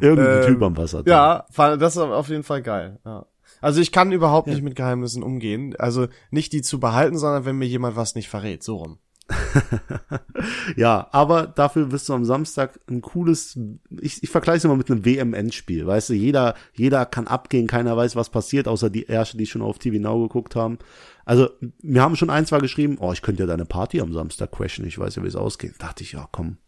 Irgendein ähm, Typ am Wasserturm. Ja, das ist auf jeden Fall geil. Ja. Also ich kann überhaupt ja. nicht mit Geheimnissen umgehen. Also nicht die zu behalten, sondern wenn mir jemand was nicht verrät, so rum. ja, aber dafür wirst du am Samstag ein cooles, ich, ich vergleiche es immer mit einem WM-Endspiel, weißt du, jeder, jeder kann abgehen, keiner weiß, was passiert, außer die Ärsche, die schon auf TV Now geguckt haben. Also, wir haben schon ein, zwei geschrieben, oh, ich könnte ja deine Party am Samstag crashen, ich weiß ja, wie es ausgeht. Da dachte ich, ja, komm,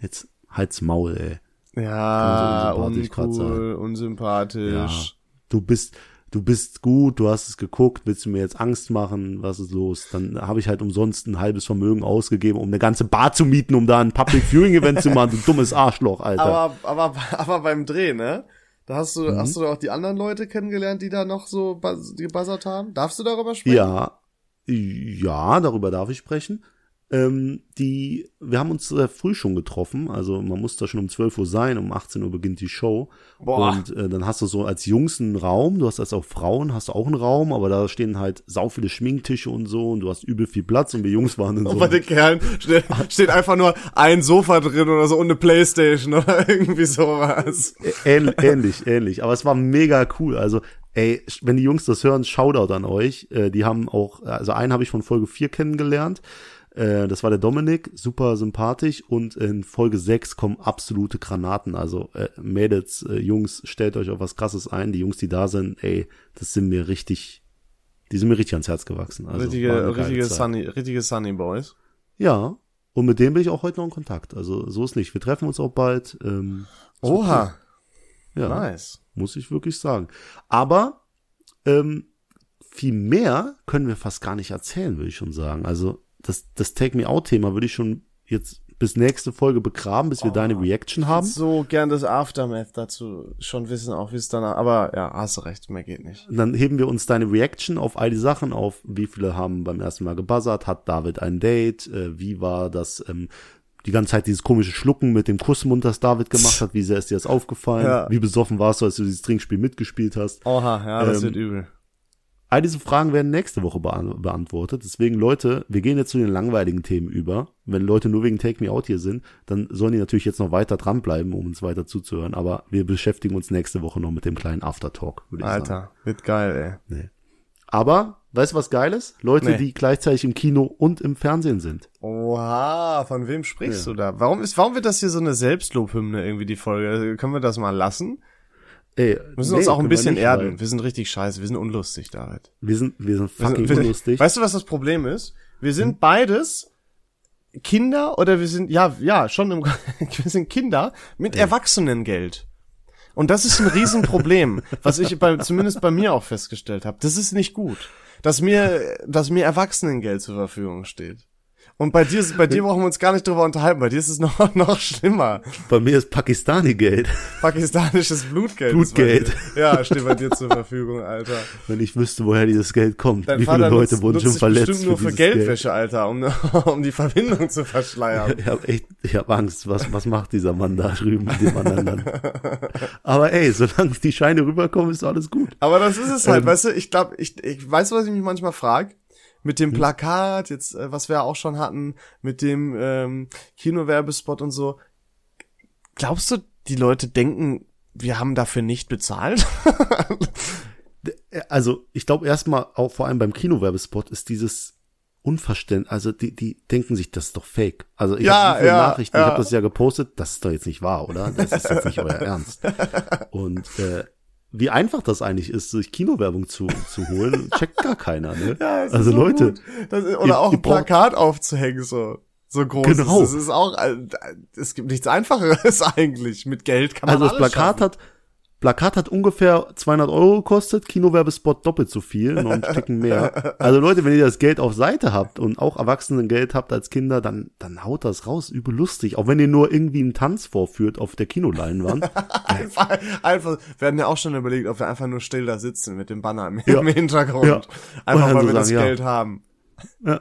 jetzt halt's Maul, ey. Ja, so uncool, unsympathisch. Ja, du bist, du bist gut, du hast es geguckt, willst du mir jetzt Angst machen, was ist los? Dann habe ich halt umsonst ein halbes Vermögen ausgegeben, um eine ganze Bar zu mieten, um da ein Public Viewing Event zu machen, du dummes Arschloch, Alter. Aber, aber, aber beim Dreh, ne? Da hast du, mhm. hast du auch die anderen Leute kennengelernt, die da noch so gebuzzert haben? Darfst du darüber sprechen? Ja. Ja, darüber darf ich sprechen. Ähm, die, wir haben uns sehr früh schon getroffen, also man muss da schon um 12 Uhr sein, um 18 Uhr beginnt die Show. Boah. Und äh, dann hast du so als Jungs einen Raum, du hast als auch Frauen, hast du auch einen Raum, aber da stehen halt sau viele Schminktische und so und du hast übel viel Platz und wir Jungs waren in so Und bei den Kerlen steht, steht einfach nur ein Sofa drin oder so und eine Playstation oder irgendwie sowas. Ähn, ähnlich, ähnlich. Aber es war mega cool. Also, ey, wenn die Jungs das hören, Shoutout an euch. Äh, die haben auch, also einen habe ich von Folge 4 kennengelernt. Äh, das war der Dominik, super sympathisch. Und in Folge 6 kommen absolute Granaten. Also, äh, Mädels, äh, Jungs, stellt euch auf was krasses ein. Die Jungs, die da sind, ey, das sind mir richtig, die sind mir richtig ans Herz gewachsen. Also, richtige, richtige. Sunny, richtige Sunny Boys. Ja. Und mit dem bin ich auch heute noch in Kontakt. Also, so ist nicht. Wir treffen uns auch bald. Ähm, Oha. ja. Nice. muss ich wirklich sagen. Aber ähm, viel mehr können wir fast gar nicht erzählen, würde ich schon sagen. Also das, das Take Me Out-Thema würde ich schon jetzt bis nächste Folge begraben, bis wir deine Reaction haben. So gern das Aftermath dazu schon wissen, auch wie es danach, aber ja, hast recht, mehr geht nicht. Und dann heben wir uns deine Reaction auf all die Sachen auf. Wie viele haben beim ersten Mal gebuzzert? Hat David ein Date? Äh, wie war das? Ähm, die ganze Zeit dieses komische Schlucken mit dem Kussmund, das David gemacht hat. Wie sehr ist dir das aufgefallen? Ja. Wie besoffen warst du, als du dieses Trinkspiel mitgespielt hast? Oha, ja, das Ähm, wird übel. All diese Fragen werden nächste Woche beant beantwortet. Deswegen, Leute, wir gehen jetzt zu den langweiligen Themen über. Wenn Leute nur wegen Take Me Out hier sind, dann sollen die natürlich jetzt noch weiter dranbleiben, um uns weiter zuzuhören. Aber wir beschäftigen uns nächste Woche noch mit dem kleinen Aftertalk, würde ich sagen. Alter, wird geil, ey. Aber, weißt du was Geiles? Leute, Nee. die gleichzeitig im Kino und im Fernsehen sind. Oha, von wem sprichst Ja. du da? Warum ist, warum wird das hier so eine Selbstlobhymne irgendwie, die Folge? Können wir das mal lassen? Ey, Wir müssen nee, uns auch ein wir bisschen nicht, erden. weil Wir sind richtig scheiße, wir sind unlustig, David. Wir sind, wir sind Wir fucking sind- wir- unlustig. Weißt du, was das Problem ist? Wir sind Hm? beides Kinder oder wir sind, ja, ja, schon im, wir sind Kinder mit Erwachsenengeld. Und das ist ein Riesenproblem, was ich bei, zumindest bei mir auch festgestellt habe. Das ist nicht gut, dass mir, dass mir Erwachsenengeld zur Verfügung steht. Und bei dir, ist- bei dir brauchen wir uns gar nicht drüber unterhalten. Bei dir ist es noch, noch schlimmer. Bei mir ist Pakistani-Geld. Pakistanisches Blutgeld. Blutgeld. Ja, steht bei dir zur Verfügung, Alter. Wenn ich wüsste, woher dieses Geld kommt. Dein Wie viele Vater Leute nutzt, wurden nutzt schon verletzt bestimmt nur für Geld. Geldwäsche, Alter, um, um die Verbindung zu verschleiern. Ich habe echt, ich habe Angst, was, was macht dieser Mann da drüben in dem anderen. Aber ey, solange die Scheine rüberkommen, ist alles gut. Aber das ist es halt, Ähm. weißt du, ich glaube, ich, ich weiß, was ich mich manchmal frag. Mit dem Plakat, jetzt, äh, was wir auch schon hatten, mit dem ähm, Kinowerbespot und so. Glaubst du, die Leute denken, wir haben dafür nicht bezahlt? Also, ich glaube erstmal, auch vor allem beim Kinowerbespot, ist dieses Unverständnis, also die, die denken sich, das ist doch fake. Also ich Ja, habe viele ja, Nachrichten, ja. ich habe das ja gepostet, das ist doch jetzt nicht wahr, oder? Das ist jetzt nicht euer Ernst. Und äh, wie einfach das eigentlich ist, sich Kinowerbung zu, zu holen, checkt gar keiner, ne? Ja, es ist also so Leute. Das, ist- oder ihr- auch ihr ein Plakat aufzuhängen, so. So groß. Genau. Das ist auch, äh, es gibt nichts einfacheres eigentlich. Mit Geld kann man Also das Plakat schaffen. hat, Plakat hat ungefähr 200 Euro gekostet, Kinowerbespot doppelt so viel, noch ein Stücken mehr. Also Leute, wenn ihr das Geld auf Seite habt und auch Erwachsenengeld habt als Kinder, dann, dann haut das raus, übel lustig. Auch wenn ihr nur irgendwie einen Tanz vorführt auf der Kinoleinwand. Einfach, einfach, wir hatten ja auch schon überlegt, ob wir einfach nur still da sitzen mit dem Banner im, Ja. im Hintergrund. Ja. Einfach weil so wir das sagen, ja. Geld haben. Ja.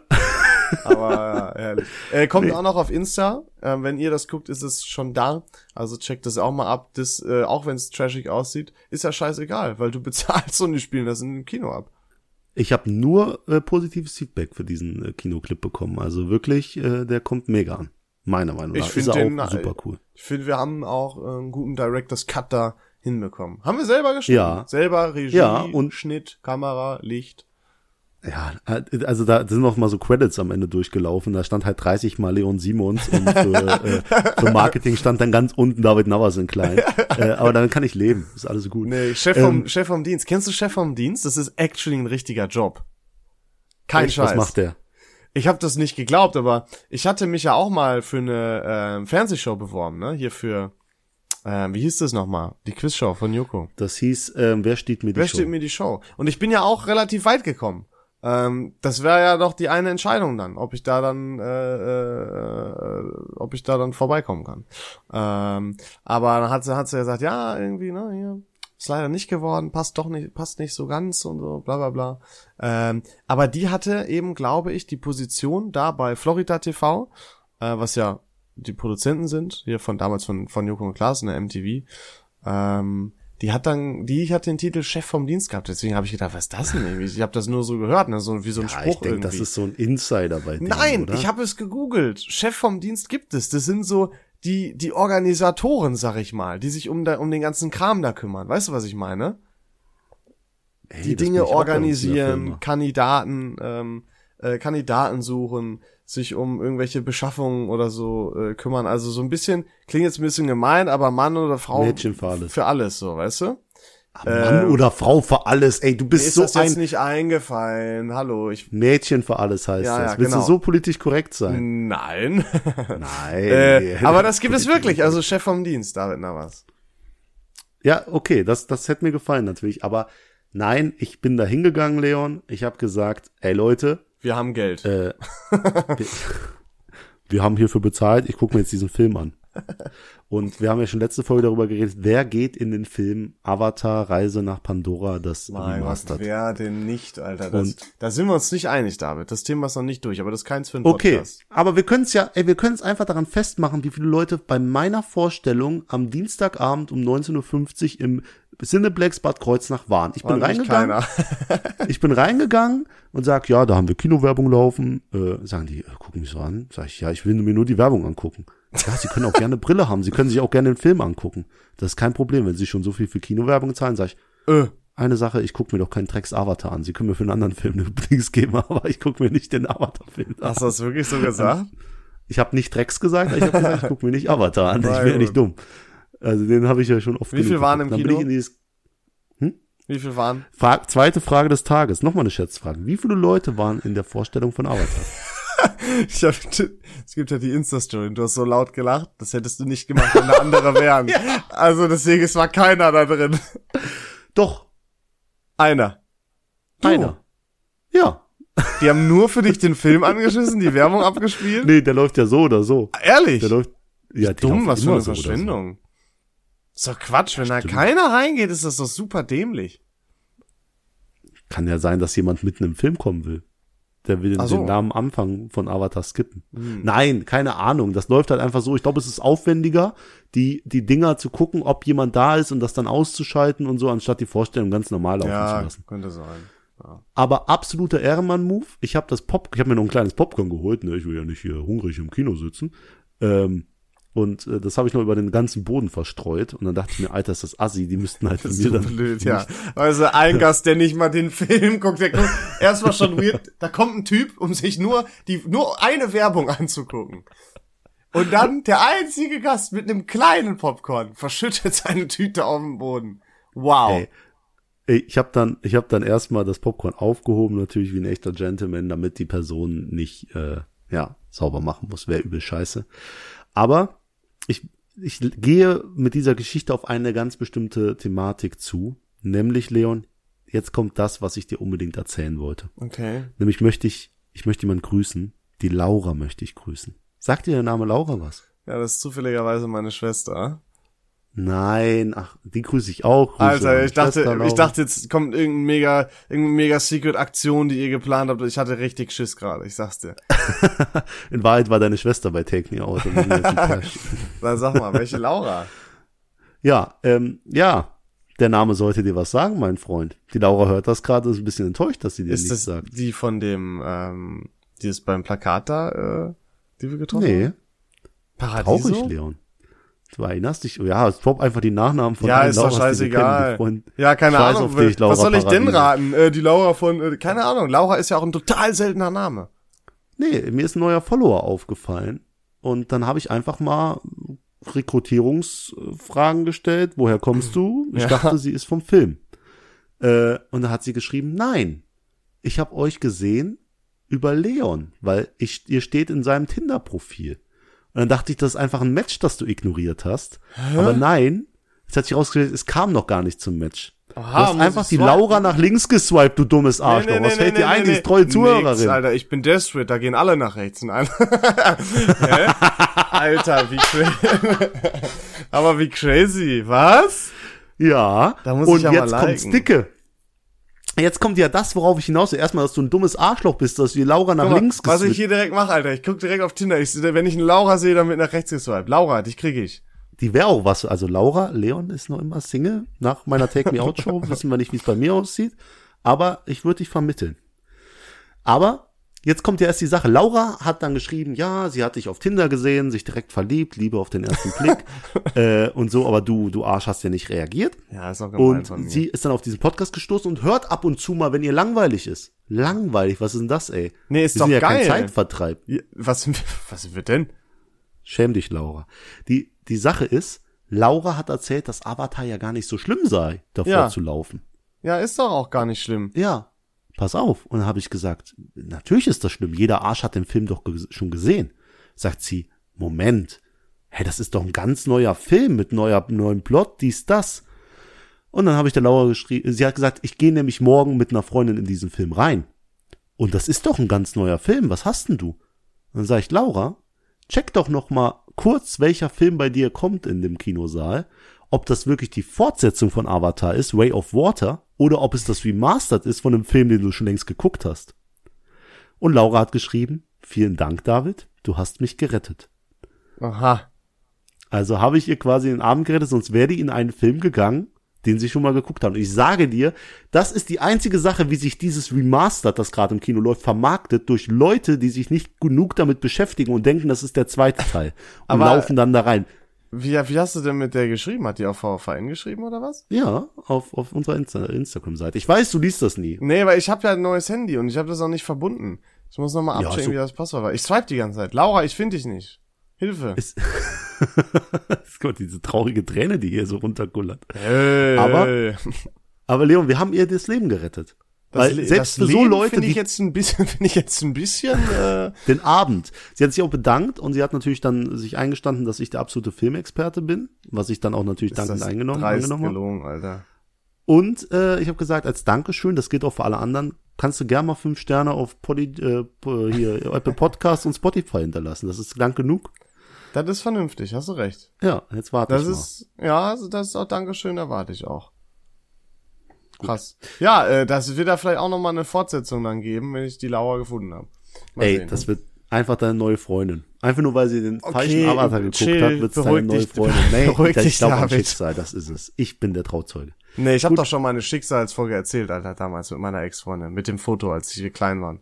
Aber ja, ehrlich. Äh, kommt auch noch auf Insta. Ähm, wenn ihr das guckt, ist es schon da. Also checkt das auch mal ab. Das, äh, auch wenn es trashig aussieht, ist ja scheißegal, weil du bezahlst und die spielen das in dem Kino ab. Ich habe nur äh, positives Feedback für diesen äh, Kinoclip bekommen. Also wirklich, äh, der kommt mega an. Meiner Meinung Ich nach. find ist den, auch äh, super cool. Ich finde, wir haben auch äh, einen guten Director's Cut da hinbekommen. Haben wir selber geschrieben. Ja. Selber Regie, Ja, und- Schnitt, Kamera, Licht. Ja, also da sind noch mal so Credits am Ende durchgelaufen. Da stand halt 30 mal Leon Simons und für, äh, für Marketing stand dann ganz unten David Navas in klein. äh, aber damit kann ich leben. Ist alles gut. Nee, Chef vom, Ähm, Chef vom Dienst. Kennst du Chef vom Dienst? Das ist actually ein richtiger Job. Kein Echt, Scheiß. Was macht der? Ich habe das nicht geglaubt, aber ich hatte mich ja auch mal für eine ähm, Fernsehshow beworben, ne? Hier für, ähm, wie hieß das nochmal? Die Quizshow von Joko. Das hieß, ähm, wer steht mir die Wer Show? steht mir die Show? Und ich bin ja auch relativ weit gekommen. Ähm, das wäre ja doch die eine Entscheidung dann, ob ich da dann, äh, äh, ob ich da dann vorbeikommen kann. Ähm, aber dann hat sie, hat sie gesagt, ja, irgendwie, ne, hier, ist leider nicht geworden, passt doch nicht, passt nicht so ganz und so, bla bla bla. Ähm, aber die hatte eben, glaube ich, die Position da bei Florida TV, äh, was ja die Produzenten sind, hier von damals von, von Joko und Klaas in der MTV. Ähm, die hat dann, die hat den Titel Chef vom Dienst gehabt. Deswegen habe ich gedacht, was ist das denn irgendwie? Ich habe das nur so gehört, ne? so wie so ein Ja, Spruch ich denke, irgendwie. das ist so ein Insider bei denen, Nein, oder? ich habe es gegoogelt. Chef vom Dienst gibt es. Das sind so die die Organisatoren, sag ich mal, die sich um da, um den ganzen Kram da kümmern. Weißt du, was ich meine? Hey, Die Dinge organisieren. Kandidaten, ähm, äh, Kandidaten suchen, sich um irgendwelche Beschaffungen oder so äh, kümmern. Also so ein bisschen klingt jetzt ein bisschen gemein, aber Mann oder Frau Mädchen für alles. für alles so, weißt du? Mann oder Frau für alles. Ey, du bist ist so das jetzt ein nicht eingefallen. Hallo, ich Mädchen für alles heißt Ja, das. ja, Willst genau. du so politisch korrekt sein? Nein. Nein. äh, aber das gibt es wirklich. Also Chef vom Dienst, David Navas. Ja, okay, das, das hätte mir gefallen natürlich. Aber nein, ich bin da hingegangen, Leon. Ich habe gesagt, ey Leute, Wir haben Geld. äh, wir, wir haben hierfür bezahlt. Ich gucke mir jetzt diesen Film an. Und wir haben ja schon letzte Folge darüber geredet, wer geht in den Film Avatar Reise nach Pandora, das mein Gott, Remastered. wer denn nicht, Alter? Das, Und- da sind wir uns nicht einig, David. Das Thema ist noch nicht durch, aber das ist keins für einen Okay, Podcast. aber wir können es ja, ey, wir können es einfach daran festmachen, wie viele Leute bei meiner Vorstellung am Dienstagabend um 19.50 Uhr im Cineplex Bad Kreuznach waren. Ich bin War reingegangen, ich bin reingegangen und sag, ja, da haben wir Kinowerbung laufen. Äh, sagen die, äh, gucken mich so an. Sag ich, ja, ich will mir nur die Werbung angucken. Ja, Sie können auch gerne Brille haben. Sie können sich auch gerne den Film angucken. Das ist kein Problem, wenn Sie schon so viel für Kinowerbung zahlen. Sag ich, Äh, eine Sache, ich gucke mir doch keinen Drecks Avatar an. Sie können mir für einen anderen Film eine Dings geben, aber ich gucke mir nicht den Avatar-Film an. hast du das wirklich so gesagt? Ich habe nicht Drecks gesagt, ich habe gesagt, ich gucke mir nicht Avatar an. Ich Na bin ja nicht dumm. Also den habe ich ja schon oft Wie viel waren im. Dann Kino? Dieses Wie viel waren? Fra zweite Frage des Tages. Nochmal eine Schätzfrage. Wie viele Leute waren in der Vorstellung von Avatar? Ich hab, es gibt ja die Insta-Story du hast so laut gelacht, das hättest du nicht gemacht, wenn eine andere wären. Also deswegen, es war keiner da drin. Doch, Einer. Du. einer. Ja. Die haben nur für dich den Film angeschissen, die Werbung abgespielt? Nee, der läuft ja so oder so. Ehrlich? Der läuft. Ja, Dumm, was für eine so oder so. Ist doch Quatsch, wenn da stimmt. keiner reingeht, ist das doch super dämlich. Kann ja sein, dass jemand mitten im Film kommen will. Der will so. den Namen Anfang von Avatar skippen. Hm. Nein, keine Ahnung. Das läuft halt einfach so. Ich glaube, es ist aufwendiger, die, die Dinger zu gucken, ob jemand da ist und das dann auszuschalten und so, anstatt die Vorstellung ganz normal laufen zu Ja, lassen. könnte sein. Ja. Aber absoluter Ehrenmann-Move. Ich habe das Pop, ich habe mir noch ein kleines Popcorn geholt. Ne? Ich will ja nicht hier hungrig im Kino sitzen. Ähm, und äh, das habe ich noch über den ganzen Boden verstreut. Und dann dachte ich mir, Alter, ist das assi. Die müssten halt Das mir dann blöd, ja. Also ein Gast, der nicht mal den Film guckt, der guckt erstmal schon weird, da kommt ein Typ, um sich nur die nur eine Werbung anzugucken. Und dann der einzige Gast mit einem kleinen Popcorn verschüttet seine Tüte auf den Boden. Wow. Ey, ich habe dann, ich habe dann erstmal das Popcorn aufgehoben, natürlich wie ein echter Gentleman, damit die Person nicht, äh, ja, sauber machen muss. Wäre übel scheiße. Aber ich, ich gehe mit dieser Geschichte auf eine ganz bestimmte Thematik zu, nämlich Leon. Jetzt kommt das, was ich dir unbedingt erzählen wollte. Okay. Nämlich möchte ich, ich möchte jemanden grüßen. Die Laura möchte ich grüßen. Sagt dir der Name Laura was? Ja, das ist zufälligerweise meine Schwester. Nein, ach, die grüße ich auch. Grüße Alter, an ich dachte, ich dachte, jetzt kommt irgendein mega, irgendeine mega Secret Aktion, die ihr geplant habt. Ich hatte richtig Schiss gerade, ich sag's dir. In Wahrheit war deine Schwester bei Take Me Out. Dann sag mal, welche Laura? ja, ähm, ja, der Name sollte dir was sagen, mein Freund. Die Laura hört das gerade, ist ein bisschen enttäuscht, dass sie dir Ist nichts das sagt. die von dem, ähm, die ist beim Plakat da, äh, die wir getroffen Nee, haben? Paradiso? traurig, Leon. Dich, ja, es top einfach die Nachnamen von Ja, ist doch wir kennen, scheißegal. Ja, keine Scheiß Ahnung. dich, Laura was soll ich denn raten? Äh, die Laura von, äh, keine Ahnung. Laura ist ja auch ein total seltener Name. Nee, mir ist ein neuer Follower aufgefallen. Und dann habe ich einfach mal Rekrutierungsfragen gestellt. Woher kommst du? Ich Ja. dachte, sie ist vom Film. Äh, und da hat sie geschrieben, nein, ich habe euch gesehen über Leon, weil ich, ihr steht in seinem Tinder-Profil. Und dann dachte ich, das ist einfach ein Match, das du ignoriert hast. Aber nein, es hat sich rausgestellt, es kam noch gar nicht zum Match. Aha, du hast einfach die? Laura nach links geswiped, du dummes Arschloch. Was fällt dir ein, die ist treue Zuhörerin. Nix, Alter, ich bin desperate, da gehen alle nach rechts. Nein. Hä? Alter, wie crazy. Aber wie crazy. Was? Ja. Da muss und ich ja jetzt mal kommt's dicke. Jetzt kommt ja das, worauf ich hinaus will. Erstmal, dass du ein dummes Arschloch bist, dass du die Laura nach mal, links was ich hier direkt mache, Alter. Ich guck direkt auf Tinder. Ich, wenn ich eine Laura sehe, dann wird nach rechts geswiped. Laura, dich krieg ich. Die wäre auch was. Also Laura, Leon ist noch immer Single. Nach meiner Take Me Out Show wissen wir nicht, wie es bei mir aussieht. Aber ich würde dich vermitteln. Aber jetzt kommt ja erst die Sache. Laura hat dann geschrieben, ja, sie hat dich auf Tinder gesehen, sich direkt verliebt, Liebe auf den ersten Blick äh, und so. Aber du, du Arsch, hast ja nicht reagiert. Ja, ist auch gemein von Und mir. sie ist dann auf diesen Podcast gestoßen und hört ab und zu mal, wenn ihr langweilig ist. Langweilig, was ist denn das, ey? Nee, ist Wir doch sind ja geil. kein Zeitvertreib. Ja, Was sind wir, was sind wir denn? Schäm dich, Laura. Die, die Sache ist, Laura hat erzählt, dass Avatar ja gar nicht so schlimm sei, davor Ja. zu laufen. Ja, ist doch auch gar nicht schlimm. Ja, pass auf. Und dann habe ich gesagt, natürlich ist das schlimm. Jeder Arsch hat den Film doch schon gesehen. Sagt sie, Moment, hey, das ist doch ein ganz neuer Film mit neuer, neuem Plot, dies, das. Und dann habe ich der Laura geschrieben, sie hat gesagt, ich gehe nämlich morgen mit einer Freundin in diesen Film rein. Und das ist doch ein ganz neuer Film, was hast denn du? Und dann sage ich, Laura, check doch noch mal kurz, welcher Film bei dir kommt in dem Kinosaal, ob das wirklich die Fortsetzung von Avatar ist, Way of Water, oder ob es das Remastered ist von einem Film, den du schon längst geguckt hast. Und Laura hat geschrieben, vielen Dank, David, du hast mich gerettet. Aha. Also habe ich ihr quasi den Abend gerettet, sonst wäre die in einen Film gegangen, den sie schon mal geguckt haben. Und ich sage dir, das ist die einzige Sache, wie sich dieses Remastered, das gerade im Kino läuft, vermarktet durch Leute, die sich nicht genug damit beschäftigen und denken, das ist der zweite Teil. Und laufen dann da rein. Wie, wie hast du denn mit der geschrieben? Hat die auf VVN geschrieben oder was? Ja, auf, auf unserer Insta Instagram-Seite. Ich weiß, du liest das nie. Nee, weil ich habe ja ein neues Handy und ich habe das auch nicht verbunden. Ich muss nochmal Ja, abchecken, so- wie das Passwort war. Ich swipe die ganze Zeit. Laura, ich finde dich nicht. Hilfe. Ist- Gott, diese traurige Träne, die hier so runterkullert. Hey. Aber- Aber Leon, wir haben ihr das Leben gerettet. Weil Le- selbst für das so Leute, finde ich jetzt ein bisschen, finde ich jetzt ein bisschen, äh, den Abend. Sie hat sich auch bedankt und sie hat natürlich dann sich eingestanden, dass ich der absolute Filmexperte bin, was ich dann auch natürlich ist dankend das eingenommen, angenommen habe. gelogen, Alter. Und äh, ich habe gesagt, als Dankeschön, das geht auch für alle anderen, kannst du gerne mal fünf Sterne auf Podi, äh, hier, Apple Podcast und Spotify hinterlassen. Das ist lang genug. Das ist vernünftig, hast du recht. Ja, jetzt warte Das ich mal. ist, ja, also das ist auch Dankeschön, erwarte ich auch. Krass. Ja, äh, das wird da vielleicht auch nochmal eine Fortsetzung dann geben, wenn ich die Laura gefunden habe. Mal Ey, sehen. das wird einfach deine neue Freundin. Einfach nur, weil sie den Okay, falschen Avatar geguckt chill, hat, wird es deine neue dich, Freundin. Nee, beruhig ich dich, glaube an. Schicksal, das ist es. Ich bin der Trauzeuge. Nee, ich habe doch schon meine Schicksalsfolge erzählt, Alter, damals mit meiner Ex-Freundin, mit dem Foto, als wir klein waren.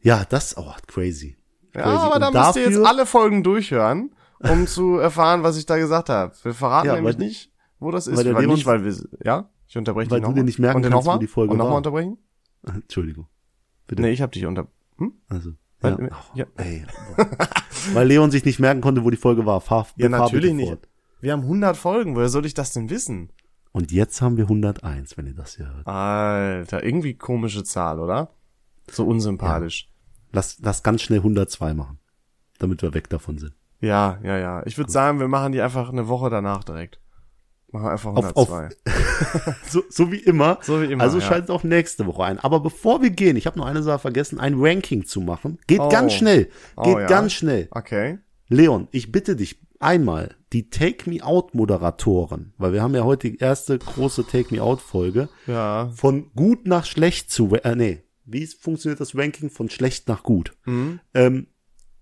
Ja, das, oh, crazy. Ja, Crazy. aber da müsst ihr jetzt alle Folgen durchhören, um zu erfahren, was ich da gesagt habe. Wir verraten Ja, nämlich nicht, wo das ist. weil Weil nicht, weil wir, ja? Ich unterbreche Weil dich du noch dir nicht merken Und kannst, wo nochmal? die Folge Und nochmal war. unterbrechen? Entschuldigung. Bitte. Nee, ich habe dich unter... Hm? Also, Weil- ja. ja. Ey. Weil Leon sich nicht merken konnte, wo die Folge war. Fahr, Ja, natürlich nicht. fort. Wir haben 100 Folgen, woher soll ich das denn wissen? Und jetzt haben wir 101, wenn ihr das hier hört. Alter, irgendwie komische Zahl, oder? So unsympathisch. Lass, lass ganz schnell 102 machen. Damit wir weg davon sind. Ja, ja, ja. Ich würde sagen, wir machen die einfach eine Woche danach direkt. Machen wir einfach Auf- auf- 102. So, so wie immer. So wie immer, Also ja. schaltet auch nächste Woche ein. Aber bevor wir gehen, ich habe noch eine Sache vergessen, ein Ranking zu machen. Geht Oh. ganz schnell. Oh, Geht ja. ganz schnell. Okay. Leon, ich bitte dich einmal, die Take Me Out Moderatoren, weil wir haben ja heute die erste große Take Me Out Folge, Ja. von gut nach schlecht zu, äh, nee, wie funktioniert das Ranking von schlecht nach gut? Mhm. Ähm,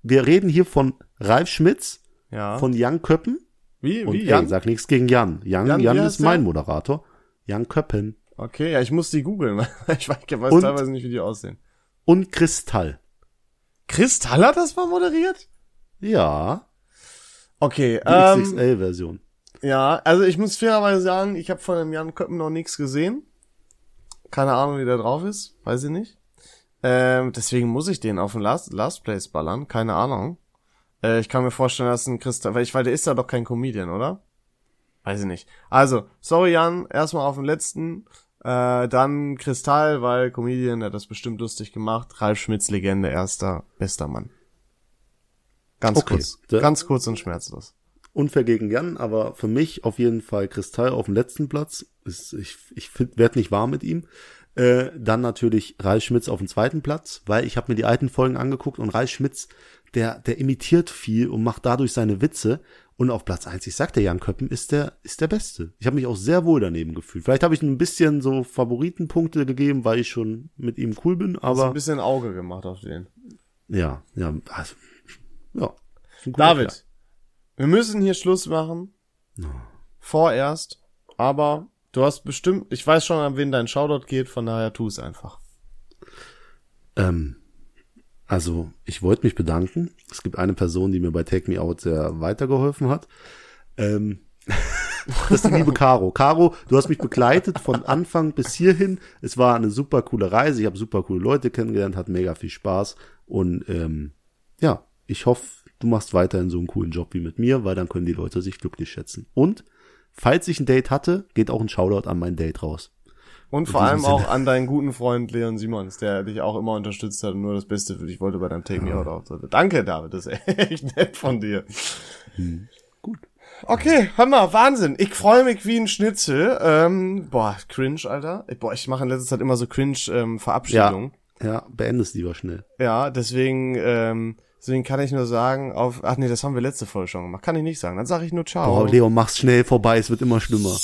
wir reden hier von Ralf Schmitz, Ja. von Jan Köppen wie, und wie, ey, Jan? sag nichts gegen Jan. Jan, Jan, Jan, ist mein der? Moderator. Jan Köppen Okay, ja, ich muss die googeln, weil ich weiß, ich weiß Und- teilweise nicht, wie die aussehen. und Kristall. Kristall hat das mal moderiert? Ja, Okay, die ähm, XXL-Version. ja, also ich muss fairerweise sagen, ich habe von dem Jan Köppen noch nichts gesehen. Keine Ahnung, wie der drauf ist, weiß ich nicht. Ähm, deswegen muss ich den auf den Last, Last Place ballern, keine Ahnung. Äh, ich kann mir vorstellen, dass ein Kristall, weil ich, weil der ist ja doch kein Comedian, oder? Weiß ich nicht. Also, sorry Jan, erstmal auf den letzten, äh, dann Kristall, weil Comedian, der hat das bestimmt lustig gemacht. Ralf Schmitz, Legende, erster, bester Mann. Ganz Okay, kurz, da- ganz kurz und schmerzlos. Unfair gegen Jan, aber für mich auf jeden Fall Kristall auf dem letzten Platz. Ist, ich ich werde nicht warm mit ihm. Äh, dann natürlich Ralf Schmitz auf dem zweiten Platz, weil ich habe mir die alten Folgen angeguckt und Ralf Schmitz, der, der imitiert viel und macht dadurch seine Witze. Und auf Platz eins, ich sagte, Jan Köppen ist der, ist der Beste. Ich habe mich auch sehr wohl daneben gefühlt. Vielleicht habe ich ein bisschen so Favoritenpunkte gegeben, weil ich schon mit ihm cool bin, Hast du aber ein bisschen Auge gemacht auf den. ja, ja, also, ja. David, Kerl. wir müssen hier Schluss machen. Vorerst. Aber du hast bestimmt, ich weiß schon, an wen dein Shoutout geht, von daher tu es einfach. Ähm, also, ich wollte mich bedanken. Es gibt eine Person, die mir bei Take Me Out sehr weitergeholfen hat. Ähm, das ist die liebe Caro. Caro, du hast mich begleitet von Anfang bis hierhin. Es war eine super coole Reise. Ich habe super coole Leute kennengelernt, hat mega viel Spaß. Und ähm, ja, ich hoffe, du machst weiterhin so einen coolen Job wie mit mir, weil dann können die Leute sich glücklich schätzen. Und falls ich ein Date hatte, geht auch ein Shoutout an mein Date raus. Und vor allem auch an deinen guten Freund Leon Simons, der dich auch immer unterstützt hat und nur das Beste für dich wollte bei deinem Take Me Out Auftritt. Danke, David, das ist echt nett von dir. Gut. Okay, hör mal, Wahnsinn. Ich freue mich wie ein Schnitzel. Ähm, boah, cringe, Alter. Boah, ich mache in letzter Zeit immer so cringe ähm, Verabschiedungen. Ja, beende es lieber schnell. Ja. deswegen, ähm, deswegen kann ich nur sagen, auf. Ach nee, das haben wir letzte Folge schon gemacht. Kann ich nicht sagen. Dann sage ich nur Ciao. Boah, Leo, mach's schnell vorbei, es wird immer schlimmer.